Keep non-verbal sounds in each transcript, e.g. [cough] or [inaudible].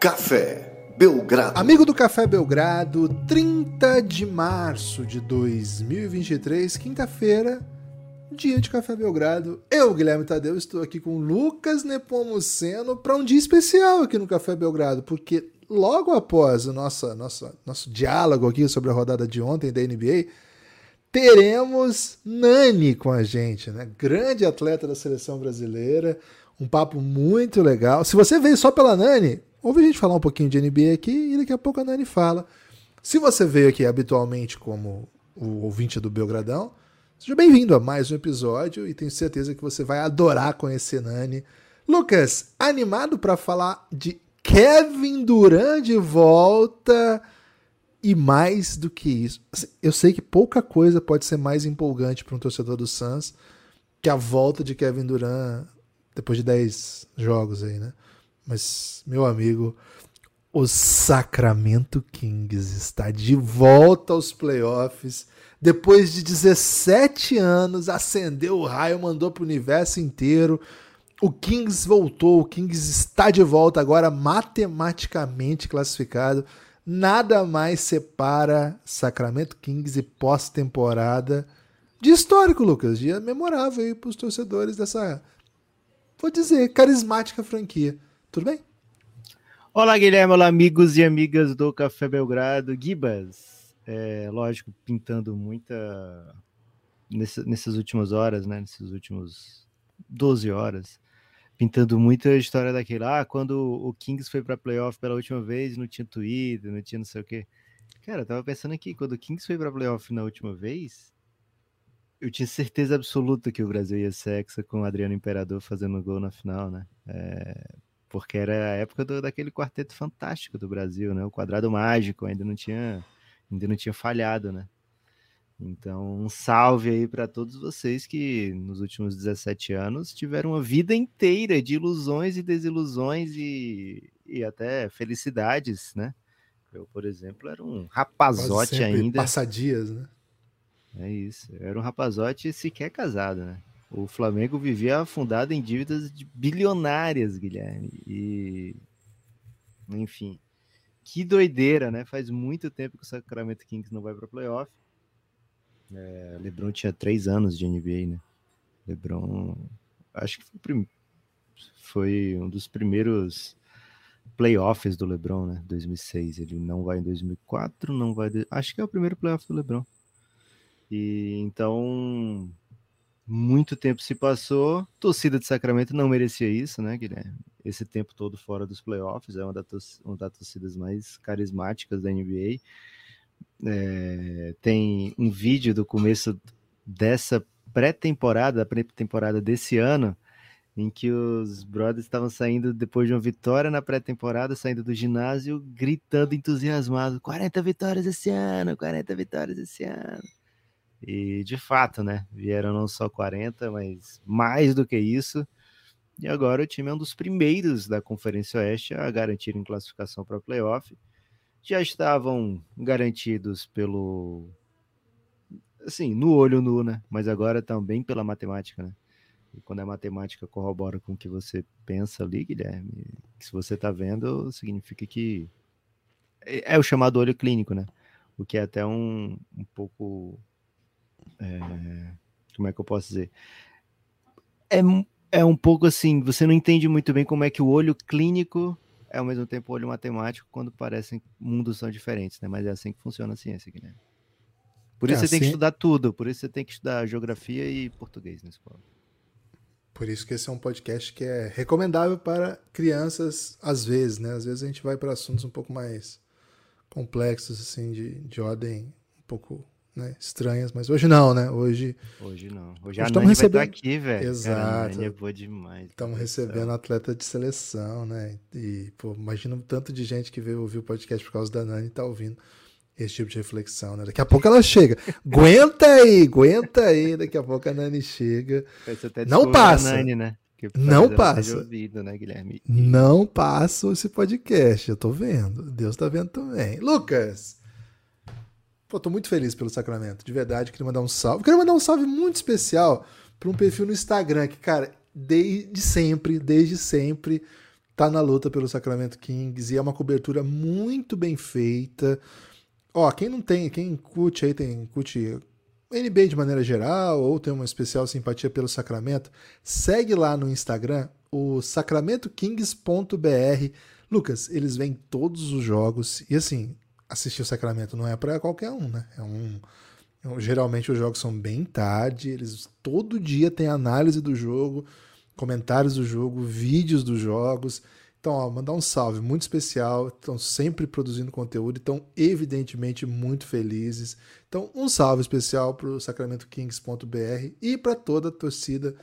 Café Belgrado. Amigo do Café Belgrado, 30 de março de 2023, quinta-feira, dia de Café Belgrado. Eu, Guilherme Tadeu, estou aqui com Lucas Nepomuceno para um dia especial aqui no Café Belgrado, porque logo após o nosso, nosso, nosso diálogo aqui sobre a rodada de ontem da NBA, teremos Nani com a gente, né? Grande atleta da seleção brasileira, um papo muito legal. Se você veio só pela Nani, ouve a gente falar um pouquinho de NBA aqui e daqui a pouco a Nani fala. Se você veio aqui habitualmente como o ouvinte do Belgradão, seja bem-vindo a mais um episódio e tenho certeza que você vai adorar conhecer Nani. Lucas, animado para falar de Kevin Durant de volta e mais do que isso. Assim, eu sei que pouca coisa pode ser mais empolgante para um torcedor do Suns que a volta de Kevin Durant depois de 10 jogos aí, né? Mas, meu amigo, o Sacramento Kings está de volta aos playoffs. Depois de 17 anos, acendeu o raio, mandou para o universo inteiro. O Kings voltou, o Kings está de volta agora, matematicamente classificado. Nada mais separa Sacramento Kings e pós-temporada de histórico, Lucas. Dia memorável para os torcedores dessa, vou dizer, carismática franquia. Tudo bem? Olá, Guilherme. Olá, amigos e amigas do Café Belgrado. Gibas, é, lógico, pintando muita. Nessa, nessas últimas horas, né? Nesses últimos 12 horas, pintando muita história daquele. Ah, quando o Kings foi para playoff pela última vez, não tinha Twitter, não tinha não sei o quê. Cara, eu tava pensando aqui, quando o Kings foi para playoff na última vez, eu tinha certeza absoluta que o Brasil ia ser com o Adriano Imperador fazendo gol na final, né? É, porque era a época do, daquele quarteto fantástico do Brasil, né? O quadrado mágico ainda não tinha, ainda não tinha falhado, né? Então, um salve aí para todos vocês que nos últimos 17 anos tiveram uma vida inteira de ilusões e desilusões e, e até felicidades, né? Eu, por exemplo, era um rapazote ainda. Passadias, né? É isso. Eu era um rapazote sequer casado, né? O Flamengo vivia afundado em dívidas bilionárias, Guilherme. E. Enfim. Que doideira, né? Faz muito tempo que o Sacramento Kings não vai para playoff. É, LeBron tinha três anos de NBA, né? LeBron. Acho que foi, foi um dos primeiros playoffs do LeBron, né? 2006. Ele não vai em 2004, não vai. Acho que é o primeiro playoff do LeBron. E então muito tempo se passou. Torcida de Sacramento não merecia isso, né, Guilherme? Esse tempo todo fora dos playoffs, é uma, das, uma das torcidas mais carismáticas da NBA. É, tem um vídeo do começo dessa pré-temporada, pré-temporada desse ano, em que os brothers estavam saindo depois de uma vitória na pré-temporada, saindo do ginásio, gritando entusiasmado: 40 vitórias esse ano, 40 vitórias esse ano. E de fato, né? Vieram não só 40, mas mais do que isso. E agora o time é um dos primeiros da Conferência Oeste a garantirem classificação para o playoff. Já estavam garantidos pelo. Assim, no olho nu, né? Mas agora também pela matemática, né? E quando a matemática corrobora com o que você pensa ali, Guilherme, se você está vendo, significa que é, é o chamado olho clínico, né? O que é até um, um pouco é, como é que eu posso dizer? É, é um pouco assim, você não entende muito bem como é que o olho clínico é ao mesmo tempo o olho matemático quando parecem mundos são diferentes, né? Mas é assim que funciona a ciência, Guilherme. Por isso é, você tem que estudar tudo, por isso você tem que estudar geografia e português na escola. Por isso que esse é um podcast que é recomendável para crianças, às vezes, né? Às vezes a gente vai para assuntos um pouco mais complexos, assim, de, de ordem um pouco né, estranhas, mas hoje não, né? Hoje. Hoje não. Hoje, hoje a Nani recebendo... vai estar aqui, velho. Exato. Cara, é boa demais. Estamos recebendo atleta de seleção, né? E, pô, imagina o tanto de gente que veio ouvir o podcast por causa da Nani e tá ouvindo esse tipo de reflexão, né? Daqui a pouco ela chega. aguenta aí, aguenta aí. Daqui a pouco a Nani chega. Não passa. Nani, né? Não passa. Ouvido, né, Guilherme? Não passa esse podcast, eu tô vendo. Deus tá vendo também. Lucas, Pô, tô muito feliz pelo Sacramento, de verdade. Queria mandar um salve. Queria mandar um salve muito especial para um perfil no Instagram que, cara, desde sempre, desde sempre, tá na luta pelo Sacramento Kings e é uma cobertura muito bem feita. Ó, quem não tem, quem curte aí, tem curte NBA de maneira geral ou tem uma especial simpatia pelo Sacramento, segue lá no Instagram o sacramentokings.br. Lucas, eles vêm todos os jogos e assim, assistir o Sacramento não é para qualquer um, né? É um geralmente os jogos são bem tarde, eles todo dia tem análise do jogo, comentários do jogo, vídeos dos jogos. Então, ó, mandar um salve muito especial. Estão sempre produzindo conteúdo, estão evidentemente muito felizes. Então, um salve especial para o sacramentokings.br e para toda a torcida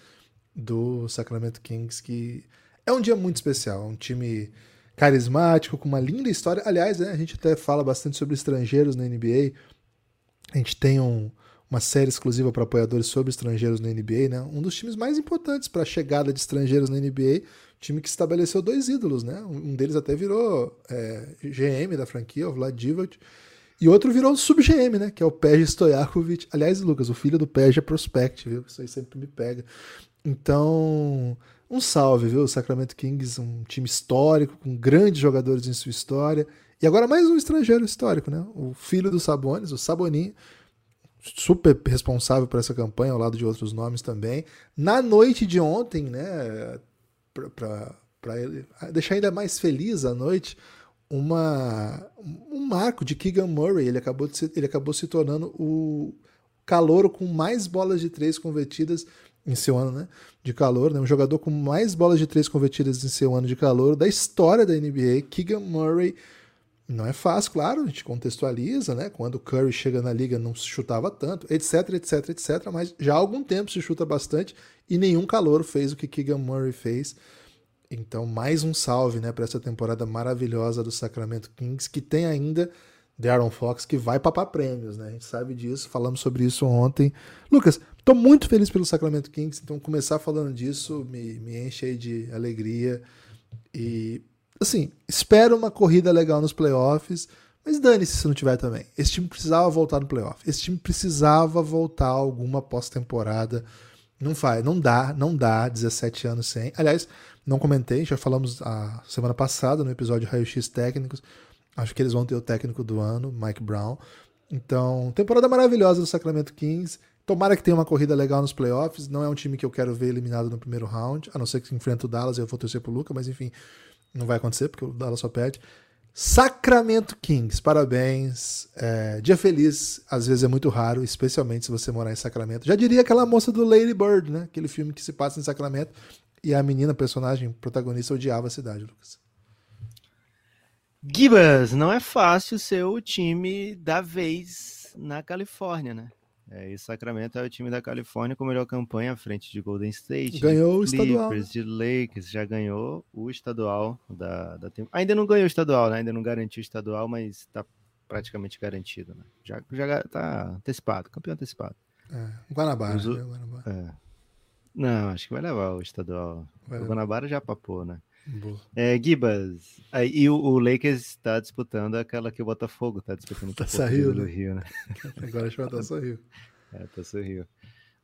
do Sacramento Kings, que é um dia muito especial. É um time carismático, com uma linda história. Aliás, né, a gente até fala bastante sobre estrangeiros na NBA. A gente tem um, uma série exclusiva para apoiadores sobre estrangeiros na NBA, né? Um dos times mais importantes para a chegada de estrangeiros na NBA, time que estabeleceu dois ídolos, né? Um deles até virou é, GM da franquia, o Vlad Divac, e outro virou sub-GM, né? Que é o Peja Stojakovic. Aliás, Lucas, o filho do Peja é prospect, viu? Isso aí sempre me pega. Então, um salve, viu? O Sacramento Kings, um time histórico, com grandes jogadores em sua história. E agora mais um estrangeiro histórico, né? O filho do Sabonis, o Saboninho, super responsável por essa campanha, ao lado de outros nomes também. Na noite de ontem, né, para deixar ainda mais feliz a noite, uma, um marco de Keegan Murray. Ele acabou, se, ele acabou se tornando o calouro com mais bolas de três convertidas em seu ano né, de calor, né, um jogador com mais bolas de três convertidas em seu ano de calor da história da NBA. Keegan Murray não é fácil, claro, a gente contextualiza, né? Quando o Curry chega na liga não se chutava tanto, etc, etc, etc, mas já há algum tempo se chuta bastante e nenhum calor fez o que Keegan Murray fez. Então, mais um salve, né, para essa temporada maravilhosa do Sacramento Kings, que tem ainda Darren Fox que vai papar prêmios, né? A gente sabe disso, falamos sobre isso ontem. Lucas, tô muito feliz pelo Sacramento Kings, então começar falando disso me, me enche de alegria e assim, espero uma corrida legal nos playoffs, mas dane-se se não tiver também. Esse time precisava voltar no playoff. Esse time precisava voltar alguma pós-temporada. Não faz, não dá, não dá 17 anos sem. Aliás, não comentei, já falamos a semana passada no episódio Raio X Técnicos. Acho que eles vão ter o técnico do ano, Mike Brown. Então, temporada maravilhosa do Sacramento Kings. Tomara que tenha uma corrida legal nos playoffs. Não é um time que eu quero ver eliminado no primeiro round, a não ser que enfrente o Dallas e eu vou torcer pro Luca, mas enfim, não vai acontecer, porque o Dallas só perde. Sacramento Kings, parabéns. É, dia feliz, às vezes é muito raro, especialmente se você morar em Sacramento. Já diria aquela moça do Lady Bird, né? Aquele filme que se passa em Sacramento e a menina, personagem protagonista, odiava a cidade, Lucas. Gibas, não é fácil ser o time da vez na Califórnia, né? É, e Sacramento é o time da Califórnia com melhor campanha à frente de Golden State. Ganhou de o estadual. Né? De Lakers, já ganhou o estadual da, da Ainda não ganhou o estadual, né? Ainda não garantiu o estadual, mas está praticamente garantido, né? Já, já tá antecipado, campeão antecipado. É, Guanabara, Uso... né? Guanabara. É. Não, acho que vai levar o estadual. Vai o Guanabara já papou, né? É, Gibas, aí, e o, o Lakers está disputando aquela que o Botafogo está disputando Rio, do né? Rio, né? [laughs] Agora chama Taça Rio. É, Taça Rio.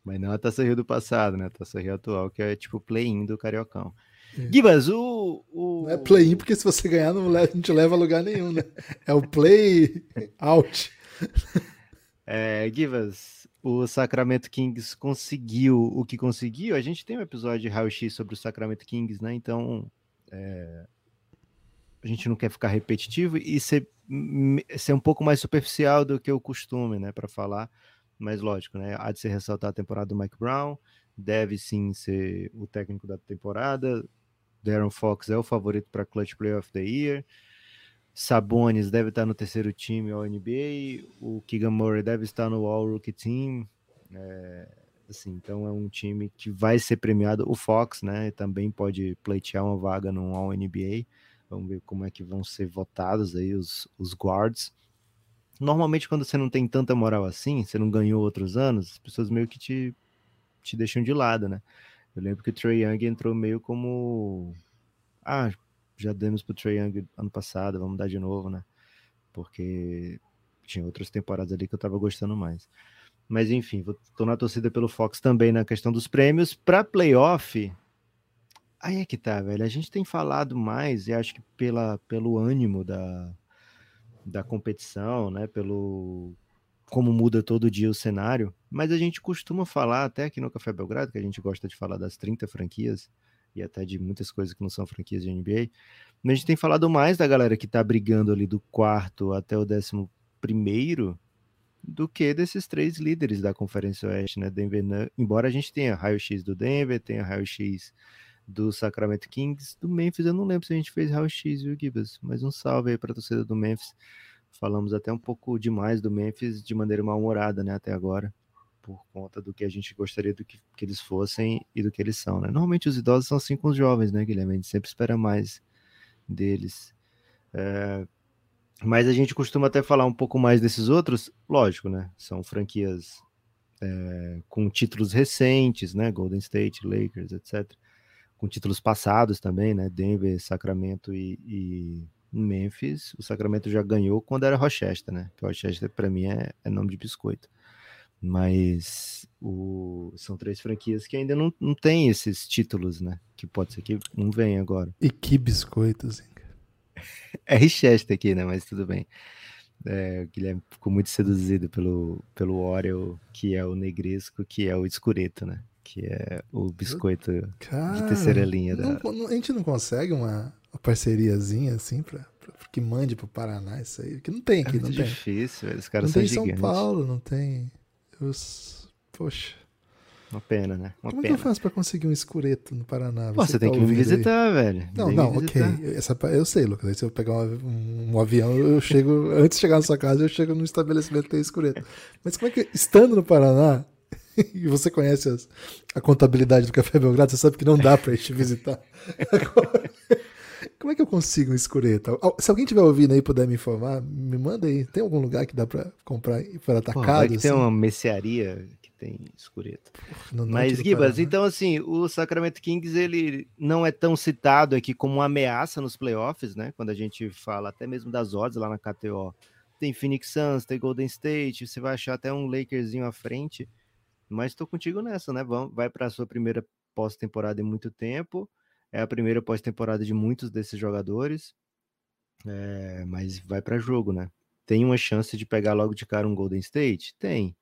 Mas não a Taça Rio do passado, né? A Taça Rio atual, que é tipo play-in do Cariocão. É. Gibas, o, o... Não é play-in, porque se você ganhar, não, a gente leva a lugar nenhum, né? É o play-out. É, Gibas, o Sacramento Kings conseguiu o que conseguiu. A gente tem um episódio de Raio X sobre o Sacramento Kings, né? Então é, a gente não quer ficar repetitivo e ser, ser um pouco mais superficial do que o costume, né, para falar. Mas lógico, né, há de ser ressaltar a temporada do Mike Brown, deve sim ser o técnico da temporada. Darren Fox é o favorito para Clutch Player of the Year. Sabonis deve estar no terceiro time All NBA. O Keegan Murray deve estar no All Rookie Team. É, assim, então é um time que vai ser premiado. O Fox, né, também pode pleitear uma vaga no All NBA. Vamos ver como é que vão ser votados aí os, os guards. Normalmente, quando você não tem tanta moral assim, você não ganhou outros anos, as pessoas meio que te, te deixam de lado, né? Eu lembro que o Trey Young entrou meio como. Ah, já demos pro Trey Young ano passado, vamos dar de novo, né? Porque tinha outras temporadas ali que eu tava gostando mais. Mas enfim, estou na torcida pelo Fox também na questão dos prêmios. Para playoff, Aí é que tá, velho. A gente tem falado mais, e acho que pela, pelo ânimo da, da competição, né? Pelo como muda todo dia o cenário, mas a gente costuma falar, até aqui no Café Belgrado, que a gente gosta de falar das 30 franquias e até de muitas coisas que não são franquias de NBA, mas a gente tem falado mais da galera que tá brigando ali do quarto até o décimo primeiro do que desses três líderes da Conferência Oeste, né? Denver, embora a gente tenha raio-x do Denver, tenha raio-x do Sacramento Kings, do Memphis, eu não lembro se a gente fez raio-x, viu, Gibas? Mas um salve aí pra torcida do Memphis falamos até um pouco demais do Memphis de maneira mal-humorada, né, até agora, por conta do que a gente gostaria do que, que eles fossem e do que eles são, né? Normalmente os idosos são assim com os jovens, né, Guilherme? A gente sempre espera mais deles. É... Mas a gente costuma até falar um pouco mais desses outros, lógico, né? São franquias é, com títulos recentes, né? Golden State, Lakers, etc. Com títulos passados também, né? Denver, Sacramento e, e Memphis, o Sacramento já ganhou quando era Rochester, né? Que Rochester para mim é, é, nome de biscoito. Mas o, são três franquias que ainda não, não tem esses títulos, né? Que pode ser que um venha agora. E que biscoito, Zinga. É Rochester aqui, né? Mas tudo bem. É, o Guilherme ficou muito seduzido pelo, pelo Oreo, que é o negresco, que é o escureto, né? Que é o biscoito Cara, de terceira linha. Não, da... a gente não consegue uma, uma parceriazinha assim pra, pra, que mande pro Paraná isso aí. Que não tem aqui, é não tem. difícil, Os caras não são tem gigantes. São Paulo, não tem. Os... Poxa. Uma pena, né? Uma Como pena. é que eu faço pra conseguir um escureto no Paraná? Você, você tem tá que me visitar, aí? velho. Não, não, ok. Essa, eu sei, Lucas. Se eu pegar um, um, avião, eu chego. [laughs] antes de chegar na sua casa, eu chego num estabelecimento que tem escureto. Mas como é que, estando no Paraná, [laughs] e você conhece as, a contabilidade do Café Belgrado, você sabe que não dá pra gente visitar. Agora, [laughs] como é que eu consigo um escureto? Se alguém tiver ouvindo aí e puder me informar, me manda aí. Tem algum lugar que dá pra comprar para atacado? Pô, vai que assim? tem uma mercearia tem escureto. Mas, Gibas, então assim, o Sacramento Kings ele não é tão citado aqui como uma ameaça nos playoffs, né? Quando a gente fala até mesmo das odds lá na KTO. Tem Phoenix Suns, tem Golden State, você vai achar até um Lakerzinho à frente. Mas estou contigo nessa, né? Vai para a sua primeira pós-temporada em muito tempo. É a primeira pós-temporada de muitos desses jogadores. É, mas vai para jogo, né? Tem uma chance de pegar logo de cara um Golden State? Tem.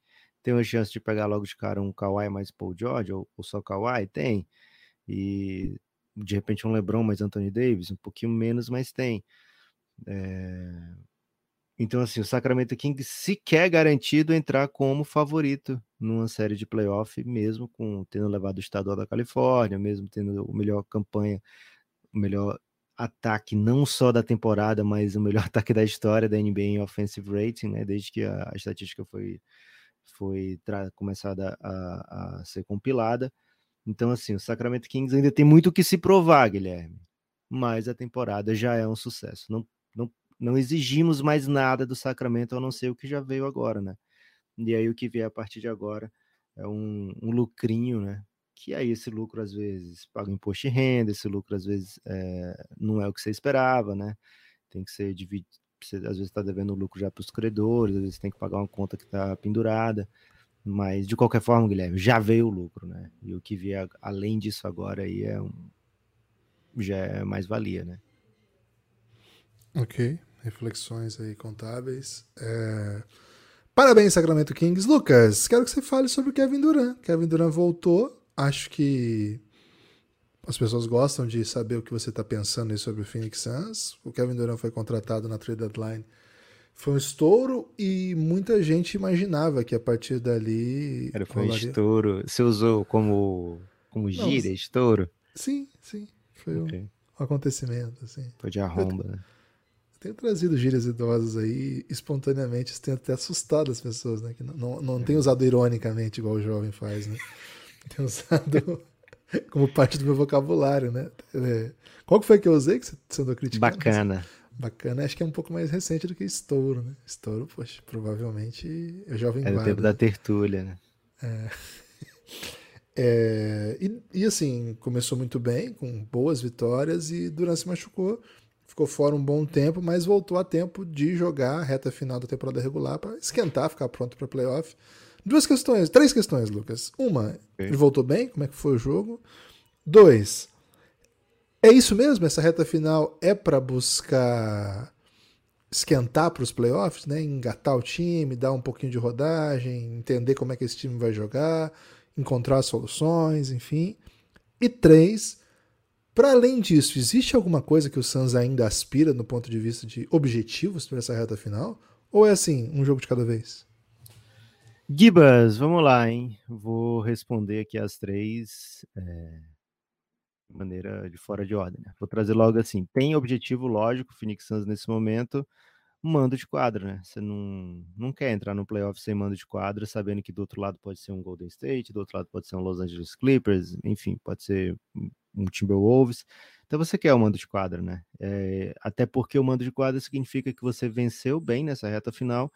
Tem uma chance de pegar logo de cara um Kawhi mais Paul George ou, ou só Kawhi? Tem. E de repente um LeBron mais Anthony Davis? Um pouquinho menos, mas tem. É, então, assim, o Sacramento Kings sequer garantido entrar como favorito numa série de playoff, mesmo com tendo levado o estadual da Califórnia, mesmo tendo o melhor campanha, o melhor ataque não só da temporada, mas o melhor [laughs] ataque da história da NBA em offensive rating, né? Desde que a, a estatística foi foi começada a, a, ser compilada. Então, assim, o Sacramento Kings ainda tem muito o que se provar, Guilherme. Mas a temporada já é um sucesso. Não, não não exigimos mais nada do sacramento a não ser o que já veio agora, né? E aí o que vier a partir de agora é um, um lucrinho, né? Que aí esse lucro às vezes paga imposto de renda, esse lucro às vezes é, não é o que você esperava, né? Tem que ser dividido, você às vezes está devendo lucro já para os credores, às vezes tem que pagar uma conta que está pendurada, mas de qualquer forma, Guilherme, já veio o lucro, né? E o que vier além disso agora aí é um já é mais valia, né? Ok reflexões aí contábeis. É... Parabéns, Sacramento Kings. Lucas, quero que você fale sobre o Kevin Durant. Kevin Durant voltou. Acho que as pessoas gostam de saber o que você está pensando aí sobre o Phoenix Suns. O Kevin Durant foi contratado na trade deadline. Foi um estouro e muita gente imaginava que a partir dali. Era foi um estouro. Você usou como, como gíria, Não, estouro? Sim, sim. Foi okay. um acontecimento. Assim. Foi de arromba, né? tenho trazido gírias idosas aí, espontaneamente, isso tem até assustado as pessoas, né? Que não, não, não tem usado ironicamente, igual o jovem faz, né? [laughs] Tem usado como parte do meu vocabulário, né? É, qual que foi que eu usei que você andou criticando? Bacana. Bacana, acho que é um pouco mais recente do que estouro, né? Estouro, poxa, provavelmente é jovem É o tempo da tertúlia, né? É. [laughs] é e, e, assim, começou muito bem, com boas vitórias, e Durant se machucou ficou fora um bom tempo, mas voltou a tempo de jogar a reta final da temporada regular para esquentar, ficar pronto para playoff. Duas questões, três questões, Lucas. Uma, ele voltou bem? Como é que foi o jogo? Dois, É isso mesmo? Essa reta final é para buscar esquentar para os playoffs, né? Engatar o time, dar um pouquinho de rodagem, entender como é que esse time vai jogar, encontrar soluções, enfim. E três, para além disso, existe alguma coisa que o Suns ainda aspira no ponto de vista de objetivos para essa reta final? Ou é assim, um jogo de cada vez? Gibas, vamos lá, hein? Vou responder aqui as três é, de maneira de fora de ordem. Né? Vou trazer logo assim: tem objetivo lógico, Phoenix Suns nesse momento, mando de quadra, né? Você não, não quer entrar no playoff sem mando de quadra, sabendo que do outro lado pode ser um Golden State, do outro lado pode ser um Los Angeles Clippers, enfim, pode ser um Timberwolves. Então você quer o mando de quadra, né? É, até porque o mando de quadra significa que você venceu bem nessa reta final.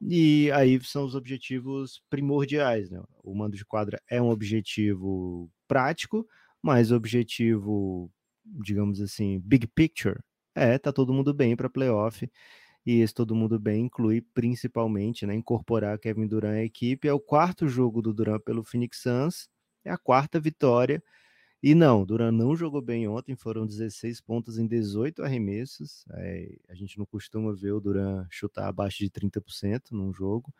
E aí são os objetivos primordiais, né? O mando de quadra é um objetivo prático, mas objetivo, digamos assim, big picture, é, tá todo mundo bem para playoff. E esse todo mundo bem inclui principalmente, né, incorporar Kevin Durant à equipe. É o quarto jogo do Durant pelo Phoenix Suns, é a quarta vitória. E não, Duran não jogou bem ontem, foram 16 pontos em 18 arremessos. É, a gente não costuma ver o Duran chutar abaixo de 30% num jogo.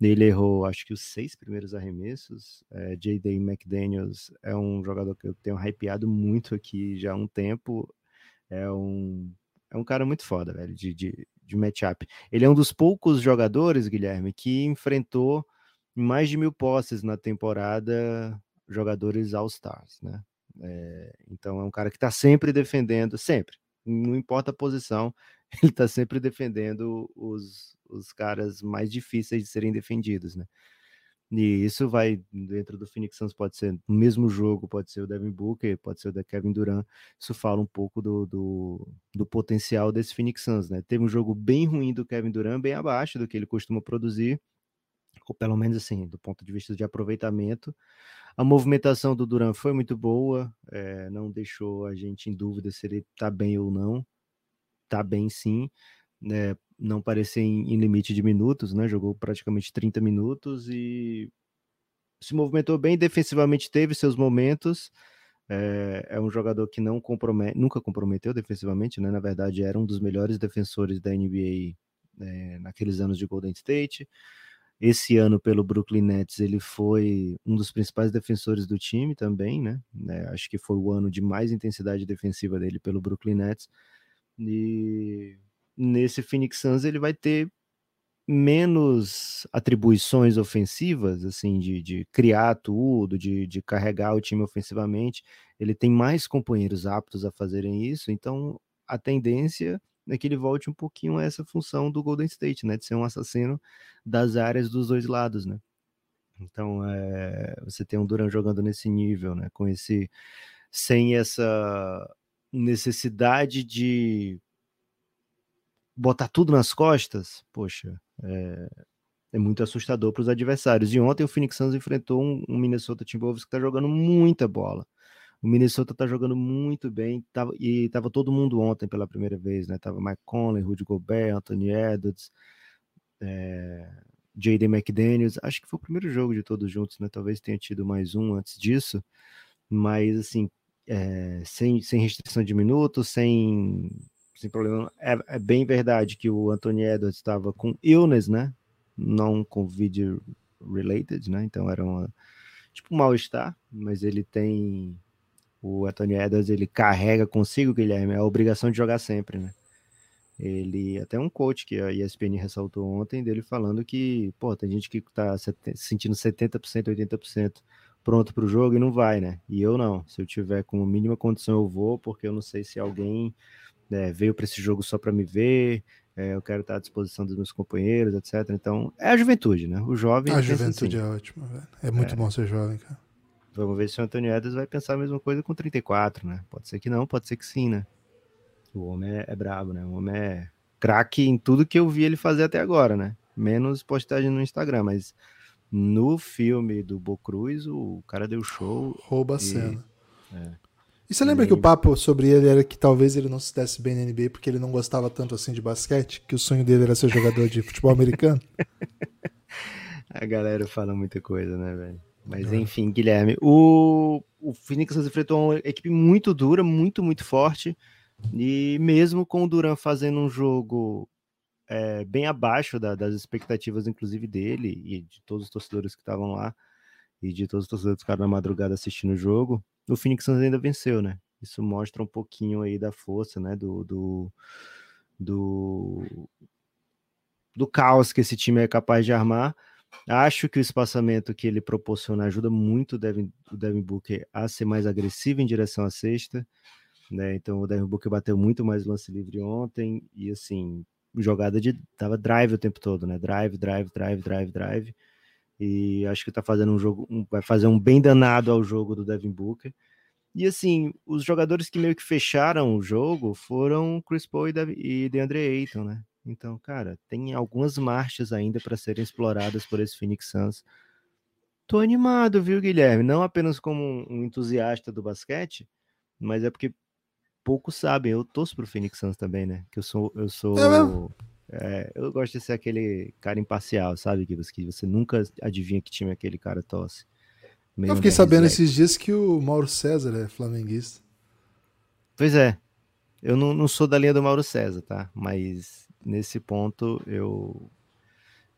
Ele errou, acho que os seis primeiros arremessos. É, J.D. McDaniels é um jogador que eu tenho hypeado muito aqui já há um tempo. É um, é um cara muito foda, velho, de, de, de matchup. Ele é um dos poucos jogadores, Guilherme, que enfrentou mais de mil posses na temporada jogadores All-Stars, né? É, então é um cara que está sempre defendendo, sempre, não importa a posição, [laughs] ele está sempre defendendo os, os caras mais difíceis de serem defendidos, né? E isso vai dentro do Phoenix Suns, pode ser no mesmo jogo, pode ser o Devin Booker, pode ser o da Kevin Durant. Isso fala um pouco do, do, do, potencial desse Phoenix Suns, né? Teve um jogo bem ruim do Kevin Durant, bem abaixo do que ele costuma produzir, ou pelo menos assim, do ponto de vista de aproveitamento. A movimentação do Duran foi muito boa, é, não deixou a gente em dúvida se ele está bem ou não. Está bem sim, né? não parecia em, em, limite de minutos, né? jogou praticamente 30 minutos e se movimentou bem, defensivamente teve seus momentos. É, é um jogador que não compromete, nunca comprometeu defensivamente, né? na verdade era um dos melhores defensores da NBA é, naqueles anos de Golden State. Esse ano, pelo Brooklyn Nets, ele foi um dos principais defensores do time também, né? É, acho que foi o ano de mais intensidade defensiva dele pelo Brooklyn Nets. E nesse Phoenix Suns ele vai ter menos atribuições ofensivas, assim, de, de criar tudo, de, de carregar o time ofensivamente. Ele tem mais companheiros aptos a fazerem isso, então a tendência é que ele volte um pouquinho a essa função do Golden State, né? De ser um assassino das áreas dos dois lados, né? Então, é, você tem um Duran jogando nesse nível, né? Com esse, sem essa necessidade de botar tudo nas costas, poxa, é, é muito assustador para os adversários. E ontem o Phoenix Suns enfrentou um, um Minnesota Timberwolves que está jogando muita bola. O Minnesota tá jogando muito bem, tava, e tava todo mundo ontem pela primeira vez, né? Tava Mike Conley, Rudy Gobert, Anthony Edwards, é, J.D. McDaniels. Acho que foi o primeiro jogo de todos juntos, né? Talvez tenha tido mais um antes disso, mas assim, é, sem, sem restrição de minutos, sem, sem problema. É, é bem verdade que o Anthony Edwards estava com illness, né? Não com vídeo related, né? Então era uma tipo um mal-estar, mas ele tem o Anthony Edwards ele carrega consigo, Guilherme, a obrigação de jogar sempre, né? Ele, até um coach que a ESPN ressaltou ontem, dele falando que, pô, tem gente que tá sentindo 70%, 80% pronto para o jogo e não vai, né? E eu não. Se eu tiver com a mínima condição, eu vou, porque eu não sei se alguém né, veio para esse jogo só para me ver, é, eu quero estar à disposição dos meus companheiros, etc. Então, é a juventude, né? O jovem. A juventude assim. é ótima, velho. É muito é. bom ser jovem, cara. Vamos ver se o Antônio Edwards vai pensar a mesma coisa com 34, né? Pode ser que não, pode ser que sim, né? O homem é, é brabo, né? O homem é craque em tudo que eu vi ele fazer até agora, né? Menos postagem no Instagram, mas no filme do Bo Cruz, o cara deu show. Rouba a cena. É. E você lembra que o papo sobre ele era que talvez ele não se desse bem na NBA porque ele não gostava tanto assim de basquete? Que o sonho dele era ser jogador de futebol americano? [laughs] a galera fala muita coisa, né, velho? Mas enfim, Guilherme, o, o Phoenix enfrentou uma equipe muito dura, muito, muito forte. E mesmo com o Duran fazendo um jogo é, bem abaixo da, das expectativas, inclusive dele e de todos os torcedores que estavam lá, e de todos os torcedores que ficaram na madrugada assistindo o jogo, o Phoenix Suns ainda venceu, né? Isso mostra um pouquinho aí da força, né? Do, do, do, do caos que esse time é capaz de armar. Acho que o espaçamento que ele proporciona ajuda muito o Devin, o Devin Booker a ser mais agressivo em direção à sexta. Né? Então o Devin Booker bateu muito mais lance livre ontem e assim, jogada de tava drive o tempo todo, né? Drive, drive, drive, drive, drive. E acho que tá fazendo um jogo, um, vai fazer um bem danado ao jogo do Devin Booker. E assim, os jogadores que meio que fecharam o jogo foram Chris Paul e DeAndre Ayton, né? Então, cara, tem algumas marchas ainda para serem exploradas por esse Phoenix Suns. Tô animado, viu, Guilherme? Não apenas como um entusiasta do basquete, mas é porque poucos sabem. Eu torço pro Phoenix Suns também, né? Que eu sou, eu sou, é, eu gosto de ser aquele cara imparcial, sabe, que você, que você nunca adivinha que time aquele cara tosse. Eu fiquei sabendo esses dias que o Mauro César é flamenguista. Pois é. Eu não, não sou da linha do Mauro César, tá? Mas nesse ponto eu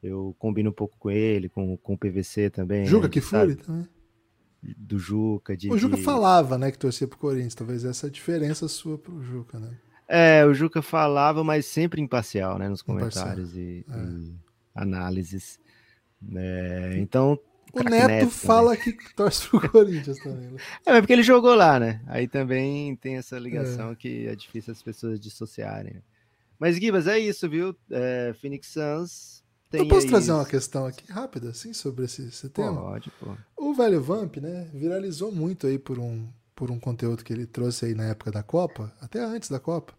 eu combino um pouco com ele, com, com o PVC também. Juca né, que fure também. Do Juca. De, o Juca de... falava, né, que torcia pro Corinthians. Talvez essa é a diferença sua pro Juca, né? É, o Juca falava, mas sempre imparcial, né, nos comentários e, é. e, análises. É, então o Neto, fala que torce pro Corinthians também. Né? É, mas porque ele jogou lá, né? Aí também tem essa ligação é. que é difícil as pessoas dissociarem. Né? Mas, Gibas, é isso, viu? É, Phoenix Suns. Tem Eu posso trazer uma questão aqui rápida, assim, sobre esse, esse tema? Pode, pô. O velho Vamp, né, viralizou muito aí por um, por um conteúdo que ele trouxe aí na época da Copa, até antes da Copa,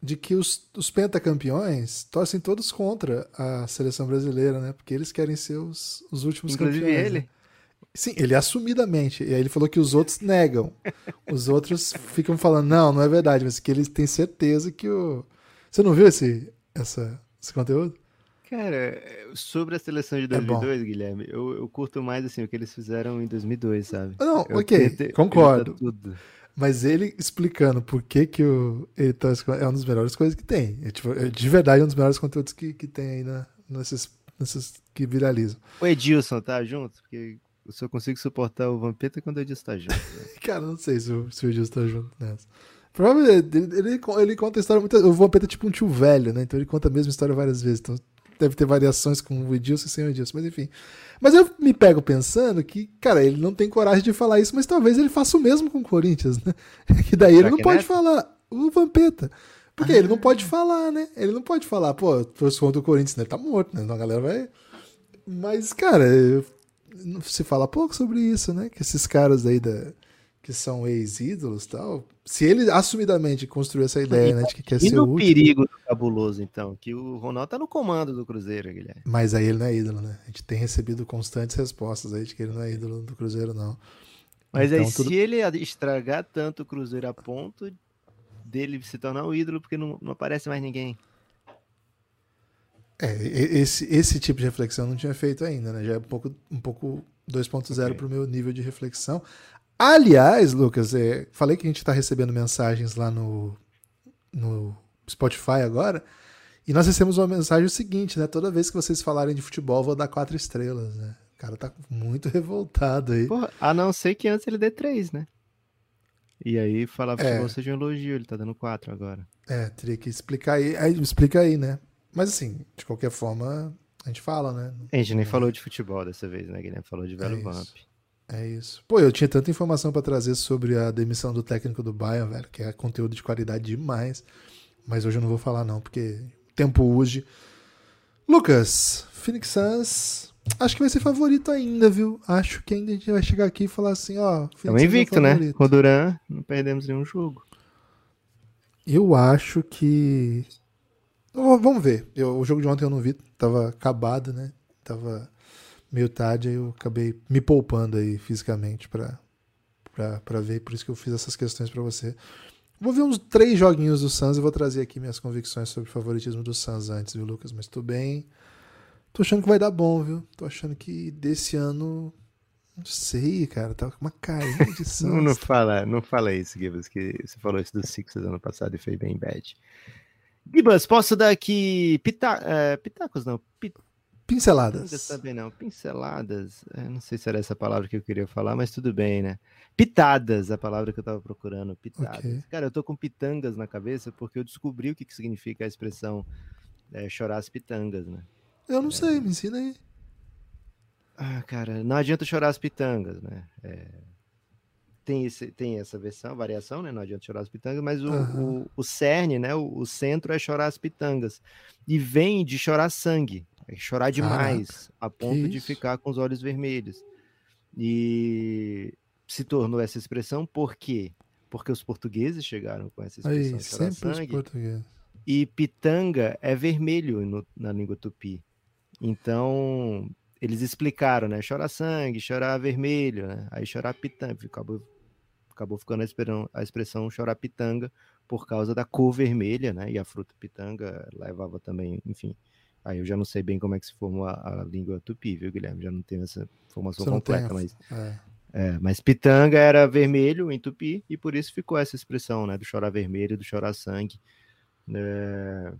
de que os, os pentacampeões torcem todos contra a seleção brasileira, né? Porque eles querem ser os, os últimos Inclusive campeões. ele. Né? Sim, ele assumidamente. E aí ele falou que os outros negam. Os outros ficam falando, não, não é verdade, mas que eles têm certeza que o. Você não viu esse, essa, esse conteúdo? Cara, sobre a seleção de 2002, é Guilherme, eu, eu curto mais assim o que eles fizeram em 2002, sabe? Não, eu ok, concordo. Mas ele explicando por que, que o, ele tá, é uma das melhores coisas que tem. É, tipo, é de verdade é um dos melhores conteúdos que, que tem aí na, nesses, nesses que viralizam. O Edilson tá junto? Porque eu só consigo suportar o Vampeta quando o Edilson tá junto. Né? [laughs] Cara, não sei se o, se o Edilson tá junto nessa. Provavelmente ele, ele, ele conta a história muito. O Vampeta é tipo um tio velho, né? Então ele conta a mesma história várias vezes. Então deve ter variações com o Edilson e sem o Edilson, mas enfim. Mas eu me pego pensando que, cara, ele não tem coragem de falar isso, mas talvez ele faça o mesmo com o Corinthians, né? [laughs] Que daí ele não pode falar. O Vampeta. Porque ah. ele não pode falar, né? Ele não pode falar, pô, trouxe contra o Corinthians, né? Ele tá morto, né? Então a galera vai. Mas, cara, se fala pouco sobre isso, né? Que esses caras aí da que são ex-ídolos tal. Se ele assumidamente construiu essa ideia, né, de que quer e ser o último. perigo do cabuloso, então, que o Ronaldo tá no comando do Cruzeiro, Guilherme. Mas aí ele não é ídolo, né? A gente tem recebido constantes respostas aí de que ele não é ídolo do Cruzeiro, não. Mas então, aí, tudo... se ele estragar tanto o Cruzeiro a ponto dele se tornar o ídolo, porque não, não aparece mais ninguém. É, esse, esse tipo de reflexão eu não tinha feito ainda, né? Já é um pouco, um pouco 2.0 okay. para o meu nível de reflexão. Aliás, Lucas, é, falei que a gente está recebendo mensagens lá no, no Spotify agora. E nós recebemos uma mensagem o seguinte, né? Toda vez que vocês falarem de futebol, vou dar quatro estrelas, né? O cara tá muito [laughs] revoltado aí. Porra, a não ser que antes ele dê três, né? E aí falar futebol é. seja um elogio, ele tá dando quatro agora. É, teria que explicar aí. aí. Explica aí, né? Mas assim, de qualquer forma, a gente fala, né? A gente nem é. falou de futebol dessa vez, né, Guilherme? Falou de Velo é Vamp. É isso. Pô, eu tinha tanta informação para trazer sobre a demissão do técnico do Bayern, velho, que é conteúdo de qualidade demais. Mas hoje eu não vou falar não, porque tempo hoje. Lucas, Phoenix Suns, acho que vai ser favorito ainda, viu? Acho que ainda a gente vai chegar aqui e falar assim, ó, Phoenix é invicto, é né? Com o Duran, não perdemos nenhum jogo. Eu acho que Vamos ver. Eu, o jogo de ontem eu não vi, tava acabado, né? Tava meio tarde, aí eu acabei me poupando aí fisicamente para para ver, por isso que eu fiz essas questões para você. Vou ver uns três joguinhos do Suns e vou trazer aqui minhas convicções sobre o favoritismo do Suns antes, viu, Lucas? Mas tô bem. Tô achando que vai dar bom, viu? Tô achando que desse ano Não sei, cara. Tava com uma carinha de [laughs] Suns. Não, não fala, não fala isso, Gibas, que você falou isso do Sixers ano passado e foi bem bad. Gibas, posso dar aqui pita, é, pitacos, não? Pit, Pinceladas. também não. Pinceladas. É, não sei se era essa palavra que eu queria falar, mas tudo bem, né? Pitadas, a palavra que eu tava procurando. Pitadas. Ok. Cara, eu tô com pitangas na cabeça porque eu descobri o que, que significa a expressão é, chorar as pitangas, né? Eu não sei, me ensina aí. Ah, cara, não adianta chorar as pitangas, né? É, tem, esse, tem essa versão, variação, né? Não adianta chorar as pitangas, mas o, Aham. o, o cerne, né? O, o centro é chorar as pitangas. E vem de chorar sangue, é chorar demais, a ponto de ficar com os olhos vermelhos. E se tornou essa expressão por quê? Porque os portugueses chegaram com essa expressão Aí, sempre os sangue. portugueses. E pitanga é vermelho no- na língua tupi. Então, eles explicaram, né? Chorar sangue, chorar vermelho, né? Aí chorar pitanga. Acabou, acabou ficando a, expressão, a expressão chorar pitanga por causa da cor vermelha, né? E a fruta pitanga levava também, enfim. Aí eu já não sei bem como é que se formou a, a língua tupi, viu, Guilherme? Já não tenho essa informação Você completa, mas É. é, mas pitanga era vermelho em tupi e por isso ficou essa expressão, né, do chorar vermelho e do chorar sangue. É,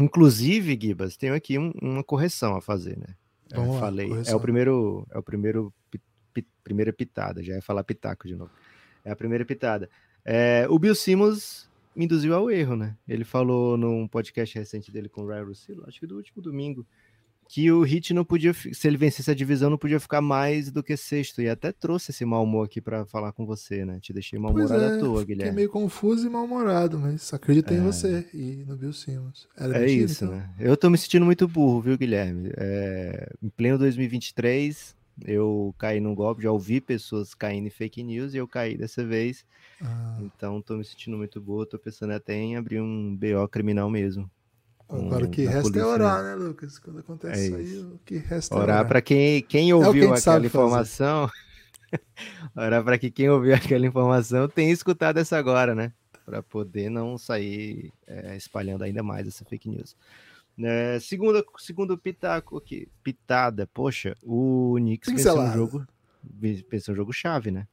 Inclusive, Gibas, tenho aqui um- uma correção a fazer, né? É, lá, falei, é o primeiro, é o primeiro, pi- primeira pitada, já ia falar pitaco de novo. É a primeira pitada. É, o Bill Simmons me induziu ao erro, né? Ele falou num podcast recente dele com o Ryan Russillo, acho que do último domingo, que o Hit não podia, se ele vencesse a divisão, não podia ficar mais do que sexto. E até trouxe esse mau humor aqui pra falar com você, né? Te deixei mal-humorado é, à toa, fiquei Guilherme. meio confuso e mal-humorado, mas acredito em É. você e no Bill Simmons. Era É mentira, isso, então? né? Eu tô me sentindo muito burro, viu, Guilherme? É, em pleno 2023, eu caí num golpe, já ouvi pessoas caindo em fake news e eu caí dessa vez. Ah, Então tô me sentindo muito burro, tô pensando até em abrir um BO criminal mesmo. agora o que resta é polícia, orar, né, Lucas? Quando acontece É isso aí, o que resta é Orar orar. para quem, quem a ouviu gente aquela sabe fazer. informação. [laughs] Orar para que quem ouviu aquela informação tenha escutado essa agora, né? Para poder não sair é, espalhando ainda mais essa fake news. É, segunda, segundo pitaco aqui, pitada, poxa, o Knicks venceu um jogo, venceu um jogo chave, né?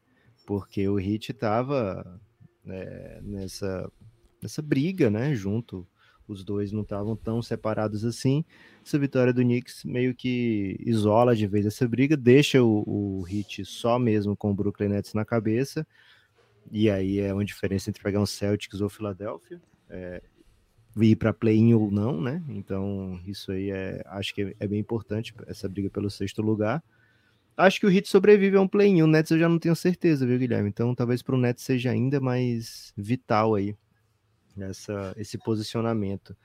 Porque o Heat tava é, nessa, nessa briga, né? Junto, os dois não estavam tão separados assim. Essa vitória do Knicks meio que isola de vez essa briga, deixa o, o Heat só mesmo com o Brooklyn Nets na cabeça. E aí é uma diferença entre pegar um Celtics ou Philadelphia. É, ir para play-in ou não, né? Então, isso aí é, acho que é, bem importante, essa briga pelo sexto lugar. Acho que o Heat sobrevive a um play-in, o Nets eu já não tenho certeza, viu, Guilherme? Então, talvez para o Nets seja ainda mais vital aí essa, esse posicionamento.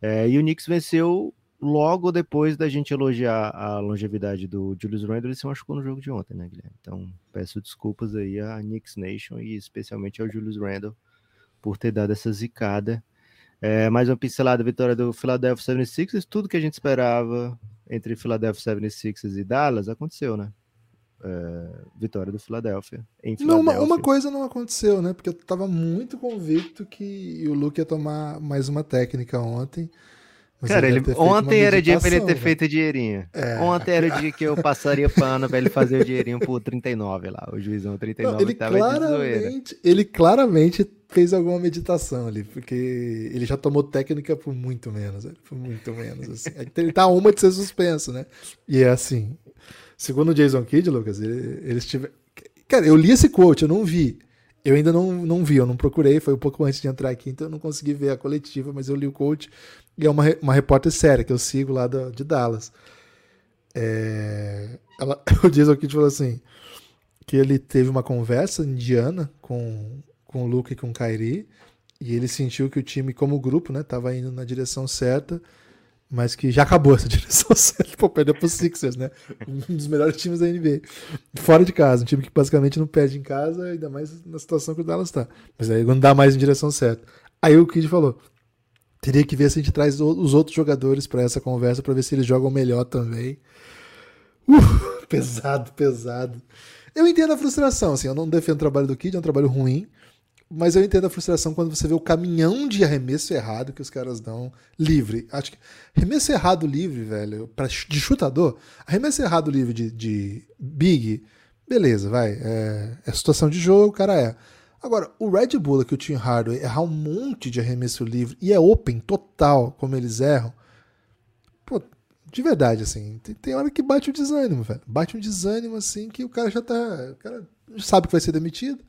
É, e o Knicks venceu logo depois da gente elogiar a longevidade do Julius Randle, ele se machucou no jogo de ontem, né, Guilherme? Então, peço desculpas aí à Knicks Nation e especialmente ao Julius Randle por ter dado essa zicada. É, mais uma pincelada, vitória do Philadelphia 76ers, tudo que a gente esperava entre Philadelphia 76ers e Dallas aconteceu, né? É, vitória do Philadelphia em Não, uma, uma coisa não aconteceu, né? Porque eu tava muito convicto que o Luke ia tomar mais uma técnica ontem. Mas Cara, ele, uma ontem era dia pra ele ter meditação, feito dinheirinho. É. Ontem era o dia que eu passaria pano pra ele fazer o dinheirinho por 39 lá. O juizão Não, 39 ele, tava claramente, ele claramente fez alguma meditação ali, porque ele já tomou técnica por muito menos, por muito menos. Assim. Ele tá uma de ser suspenso, né? E é assim, segundo o Jason Kidd, Lucas, ele- eles tiveram. Cara, eu li esse quote, eu não vi. Eu ainda não, não vi, eu não procurei, foi um pouco antes de entrar aqui, então eu não consegui ver a coletiva, mas eu li o quote e é uma, uma repórter séria que eu sigo lá da- de Dallas. É, ela, [laughs] o Jason Kidd falou assim: que ele teve uma conversa indiana com, com o Luke e com o Kyrie, e ele sentiu que o time, como grupo, né, tava indo na direção certa, mas que já acabou essa [laughs] direção certa. Pô, perdeu pro Sixers, né? Um dos melhores times da NBA. Fora de casa, um time que basicamente não perde em casa, ainda mais na situação que o Dallas tá. Mas aí não dá mais em direção certa. Aí o Kid falou: teria que ver se a gente traz os outros jogadores para essa conversa para ver se eles jogam melhor também. Uh, [laughs] pesado, pesado. Eu entendo a frustração, assim, eu não defendo o trabalho do Kid, é um trabalho ruim. Mas eu entendo a frustração quando você vê o caminhão de arremesso errado que os caras dão livre. Acho que arremesso errado livre, velho, pra, de chutador, arremesso errado livre de, de big, beleza, vai. É, é situação de jogo, o cara é. Agora, o Red Bull aqui, o Tim Hardaway, errar um monte de arremesso livre e é open total, como eles erram. Pô, de verdade, assim, tem, tem hora que bate o desânimo, velho. Bate um desânimo, assim, que o cara já tá. O cara sabe que vai ser demitido.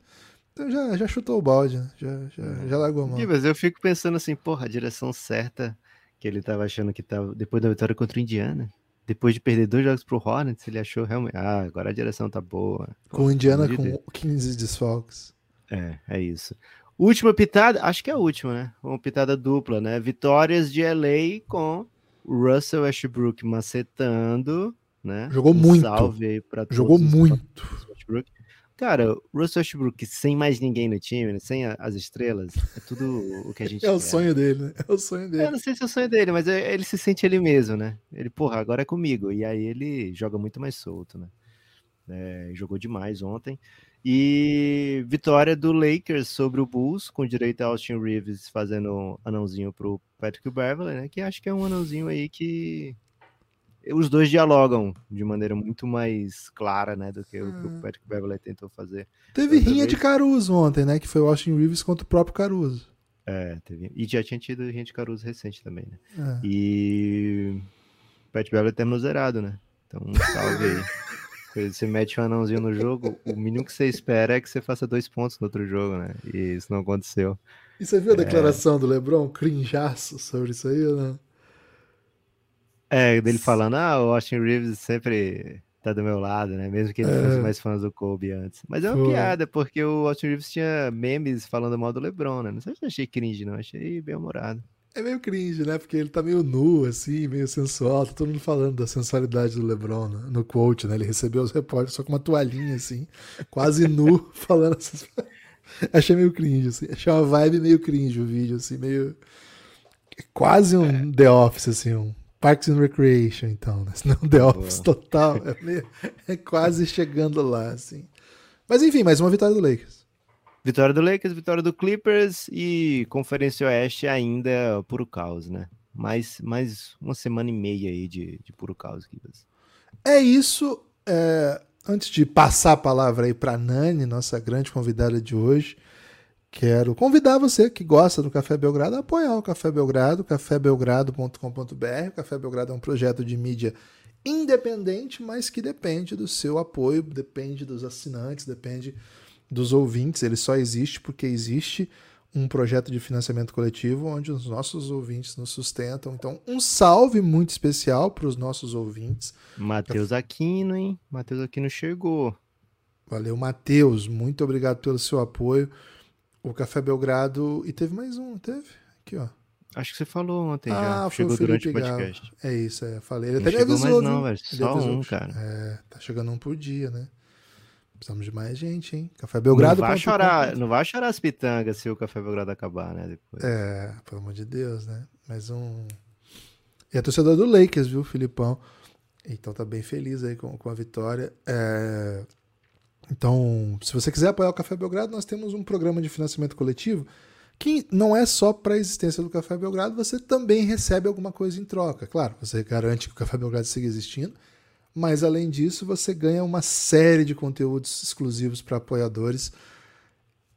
Então já, já chutou o balde, né? já, já, já largou a mão. Mas eu fico pensando assim, porra, a direção certa que ele tava achando que tava depois da vitória contra o Indiana. Depois de perder dois jogos pro Hornets, ele achou realmente. Ah, agora a direção tá boa. Com o Indiana com de 15 desfalques. É, é isso. Última pitada, acho que é a última, né? Uma pitada dupla, né? Vitórias de LA com Russell Westbrook macetando, né? Jogou um muito. Salve aí pra Jogou muito. Westbrook. Cara, o Russell Westbrook sem mais ninguém no time, né? sem a, as estrelas, é tudo o que a gente [laughs] É quer. o sonho dele, né? É o sonho dele. Eu não sei se é o sonho dele, mas é- ele se sente ele mesmo, né? Ele, porra, agora é comigo. E aí ele joga muito mais solto, né? É, jogou demais ontem. E vitória do Lakers sobre o Bulls, com direito a Austin Reeves fazendo um anãozinho pro Patrick Beverly, né? Que acho que é um anãozinho aí que os dois dialogam de maneira muito mais clara, né? Do que o que o Patrick Beverly tentou fazer. Teve rinha vez. de Caruso ontem, né? Que foi o Austin Reeves contra o próprio Caruso. É, teve. E já tinha tido gente Caruso recente também, né? É. E o Pat Beverly terminou zerado, né? Então, um salve aí. [laughs] Você mete um anãozinho no jogo, o mínimo que você espera é que você faça dois pontos no outro jogo, né? E isso não aconteceu. E você viu a declaração do Lebron? Crinjaço sobre isso aí, ou não? É, dele falando, ah, o Austin Reeves sempre tá do meu lado, né? Mesmo que ele fosse mais fã do Kobe antes. Mas é uma Foi. piada, porque o Austin Reeves tinha memes falando mal do LeBron, né? Não sei se eu achei cringe, não. Achei bem humorado. É meio cringe, né? Porque ele tá meio nu, assim, meio sensual. Tá todo mundo falando da sensualidade do LeBron né? no quote, né? Ele recebeu os repórteres só com uma toalhinha, assim, quase nu, [laughs] falando essas [laughs] Achei meio cringe, assim. Achei uma vibe meio cringe o vídeo, assim, meio. Quase um The Office, assim, um Parks and Recreation, então, né? Não The Office total. É, meio... é quase chegando lá, assim. Mas enfim, mais uma vitória do Lakers. Vitória do Lakers, vitória do Clippers e Conferência Oeste ainda puro caos, né? Mais, mais uma semana e meia aí de, de puro caos, Kibas. É isso. é, Antes de passar a palavra aí para Nani, nossa grande convidada de hoje, quero convidar você que gosta do Café Belgrado a apoiar o Café Belgrado, cafébelgrado.com.br. O Café Belgrado é um projeto de mídia independente, mas que depende do seu apoio, depende dos assinantes, depende dos ouvintes. Ele só existe porque existe um projeto de financiamento coletivo onde os nossos ouvintes nos sustentam. Então, um salve muito especial para os nossos ouvintes. Matheus Aquino, hein? Matheus Aquino chegou. Valeu, Matheus. Muito obrigado pelo seu apoio. O Café Belgrado. E teve mais um, teve? Aqui, ó. Acho que você falou ontem Ah, já. foi o Chegou durante o Galo. podcast. É isso, é. Falei. Ele Não até me chegou avisou, mais não, viu? velho. Só um, cara. É, tá chegando um por dia, né? Precisamos de mais gente, hein? Café Não Belgrado. vai, chorar, não vai chorar as pitangas se o Café Belgrado acabar, né? Depois. É, pelo amor de Deus, né? Mais um. E é torcedor do Lakers, viu, Filipão? Então tá bem feliz aí com, com a vitória. É, Então, se você quiser apoiar o Café Belgrado, nós temos um programa de financiamento coletivo que não é só para a existência do Café Belgrado, você também recebe alguma coisa em troca. Claro, você garante que o Café Belgrado siga existindo, mas além disso, você ganha uma série de conteúdos exclusivos para apoiadores.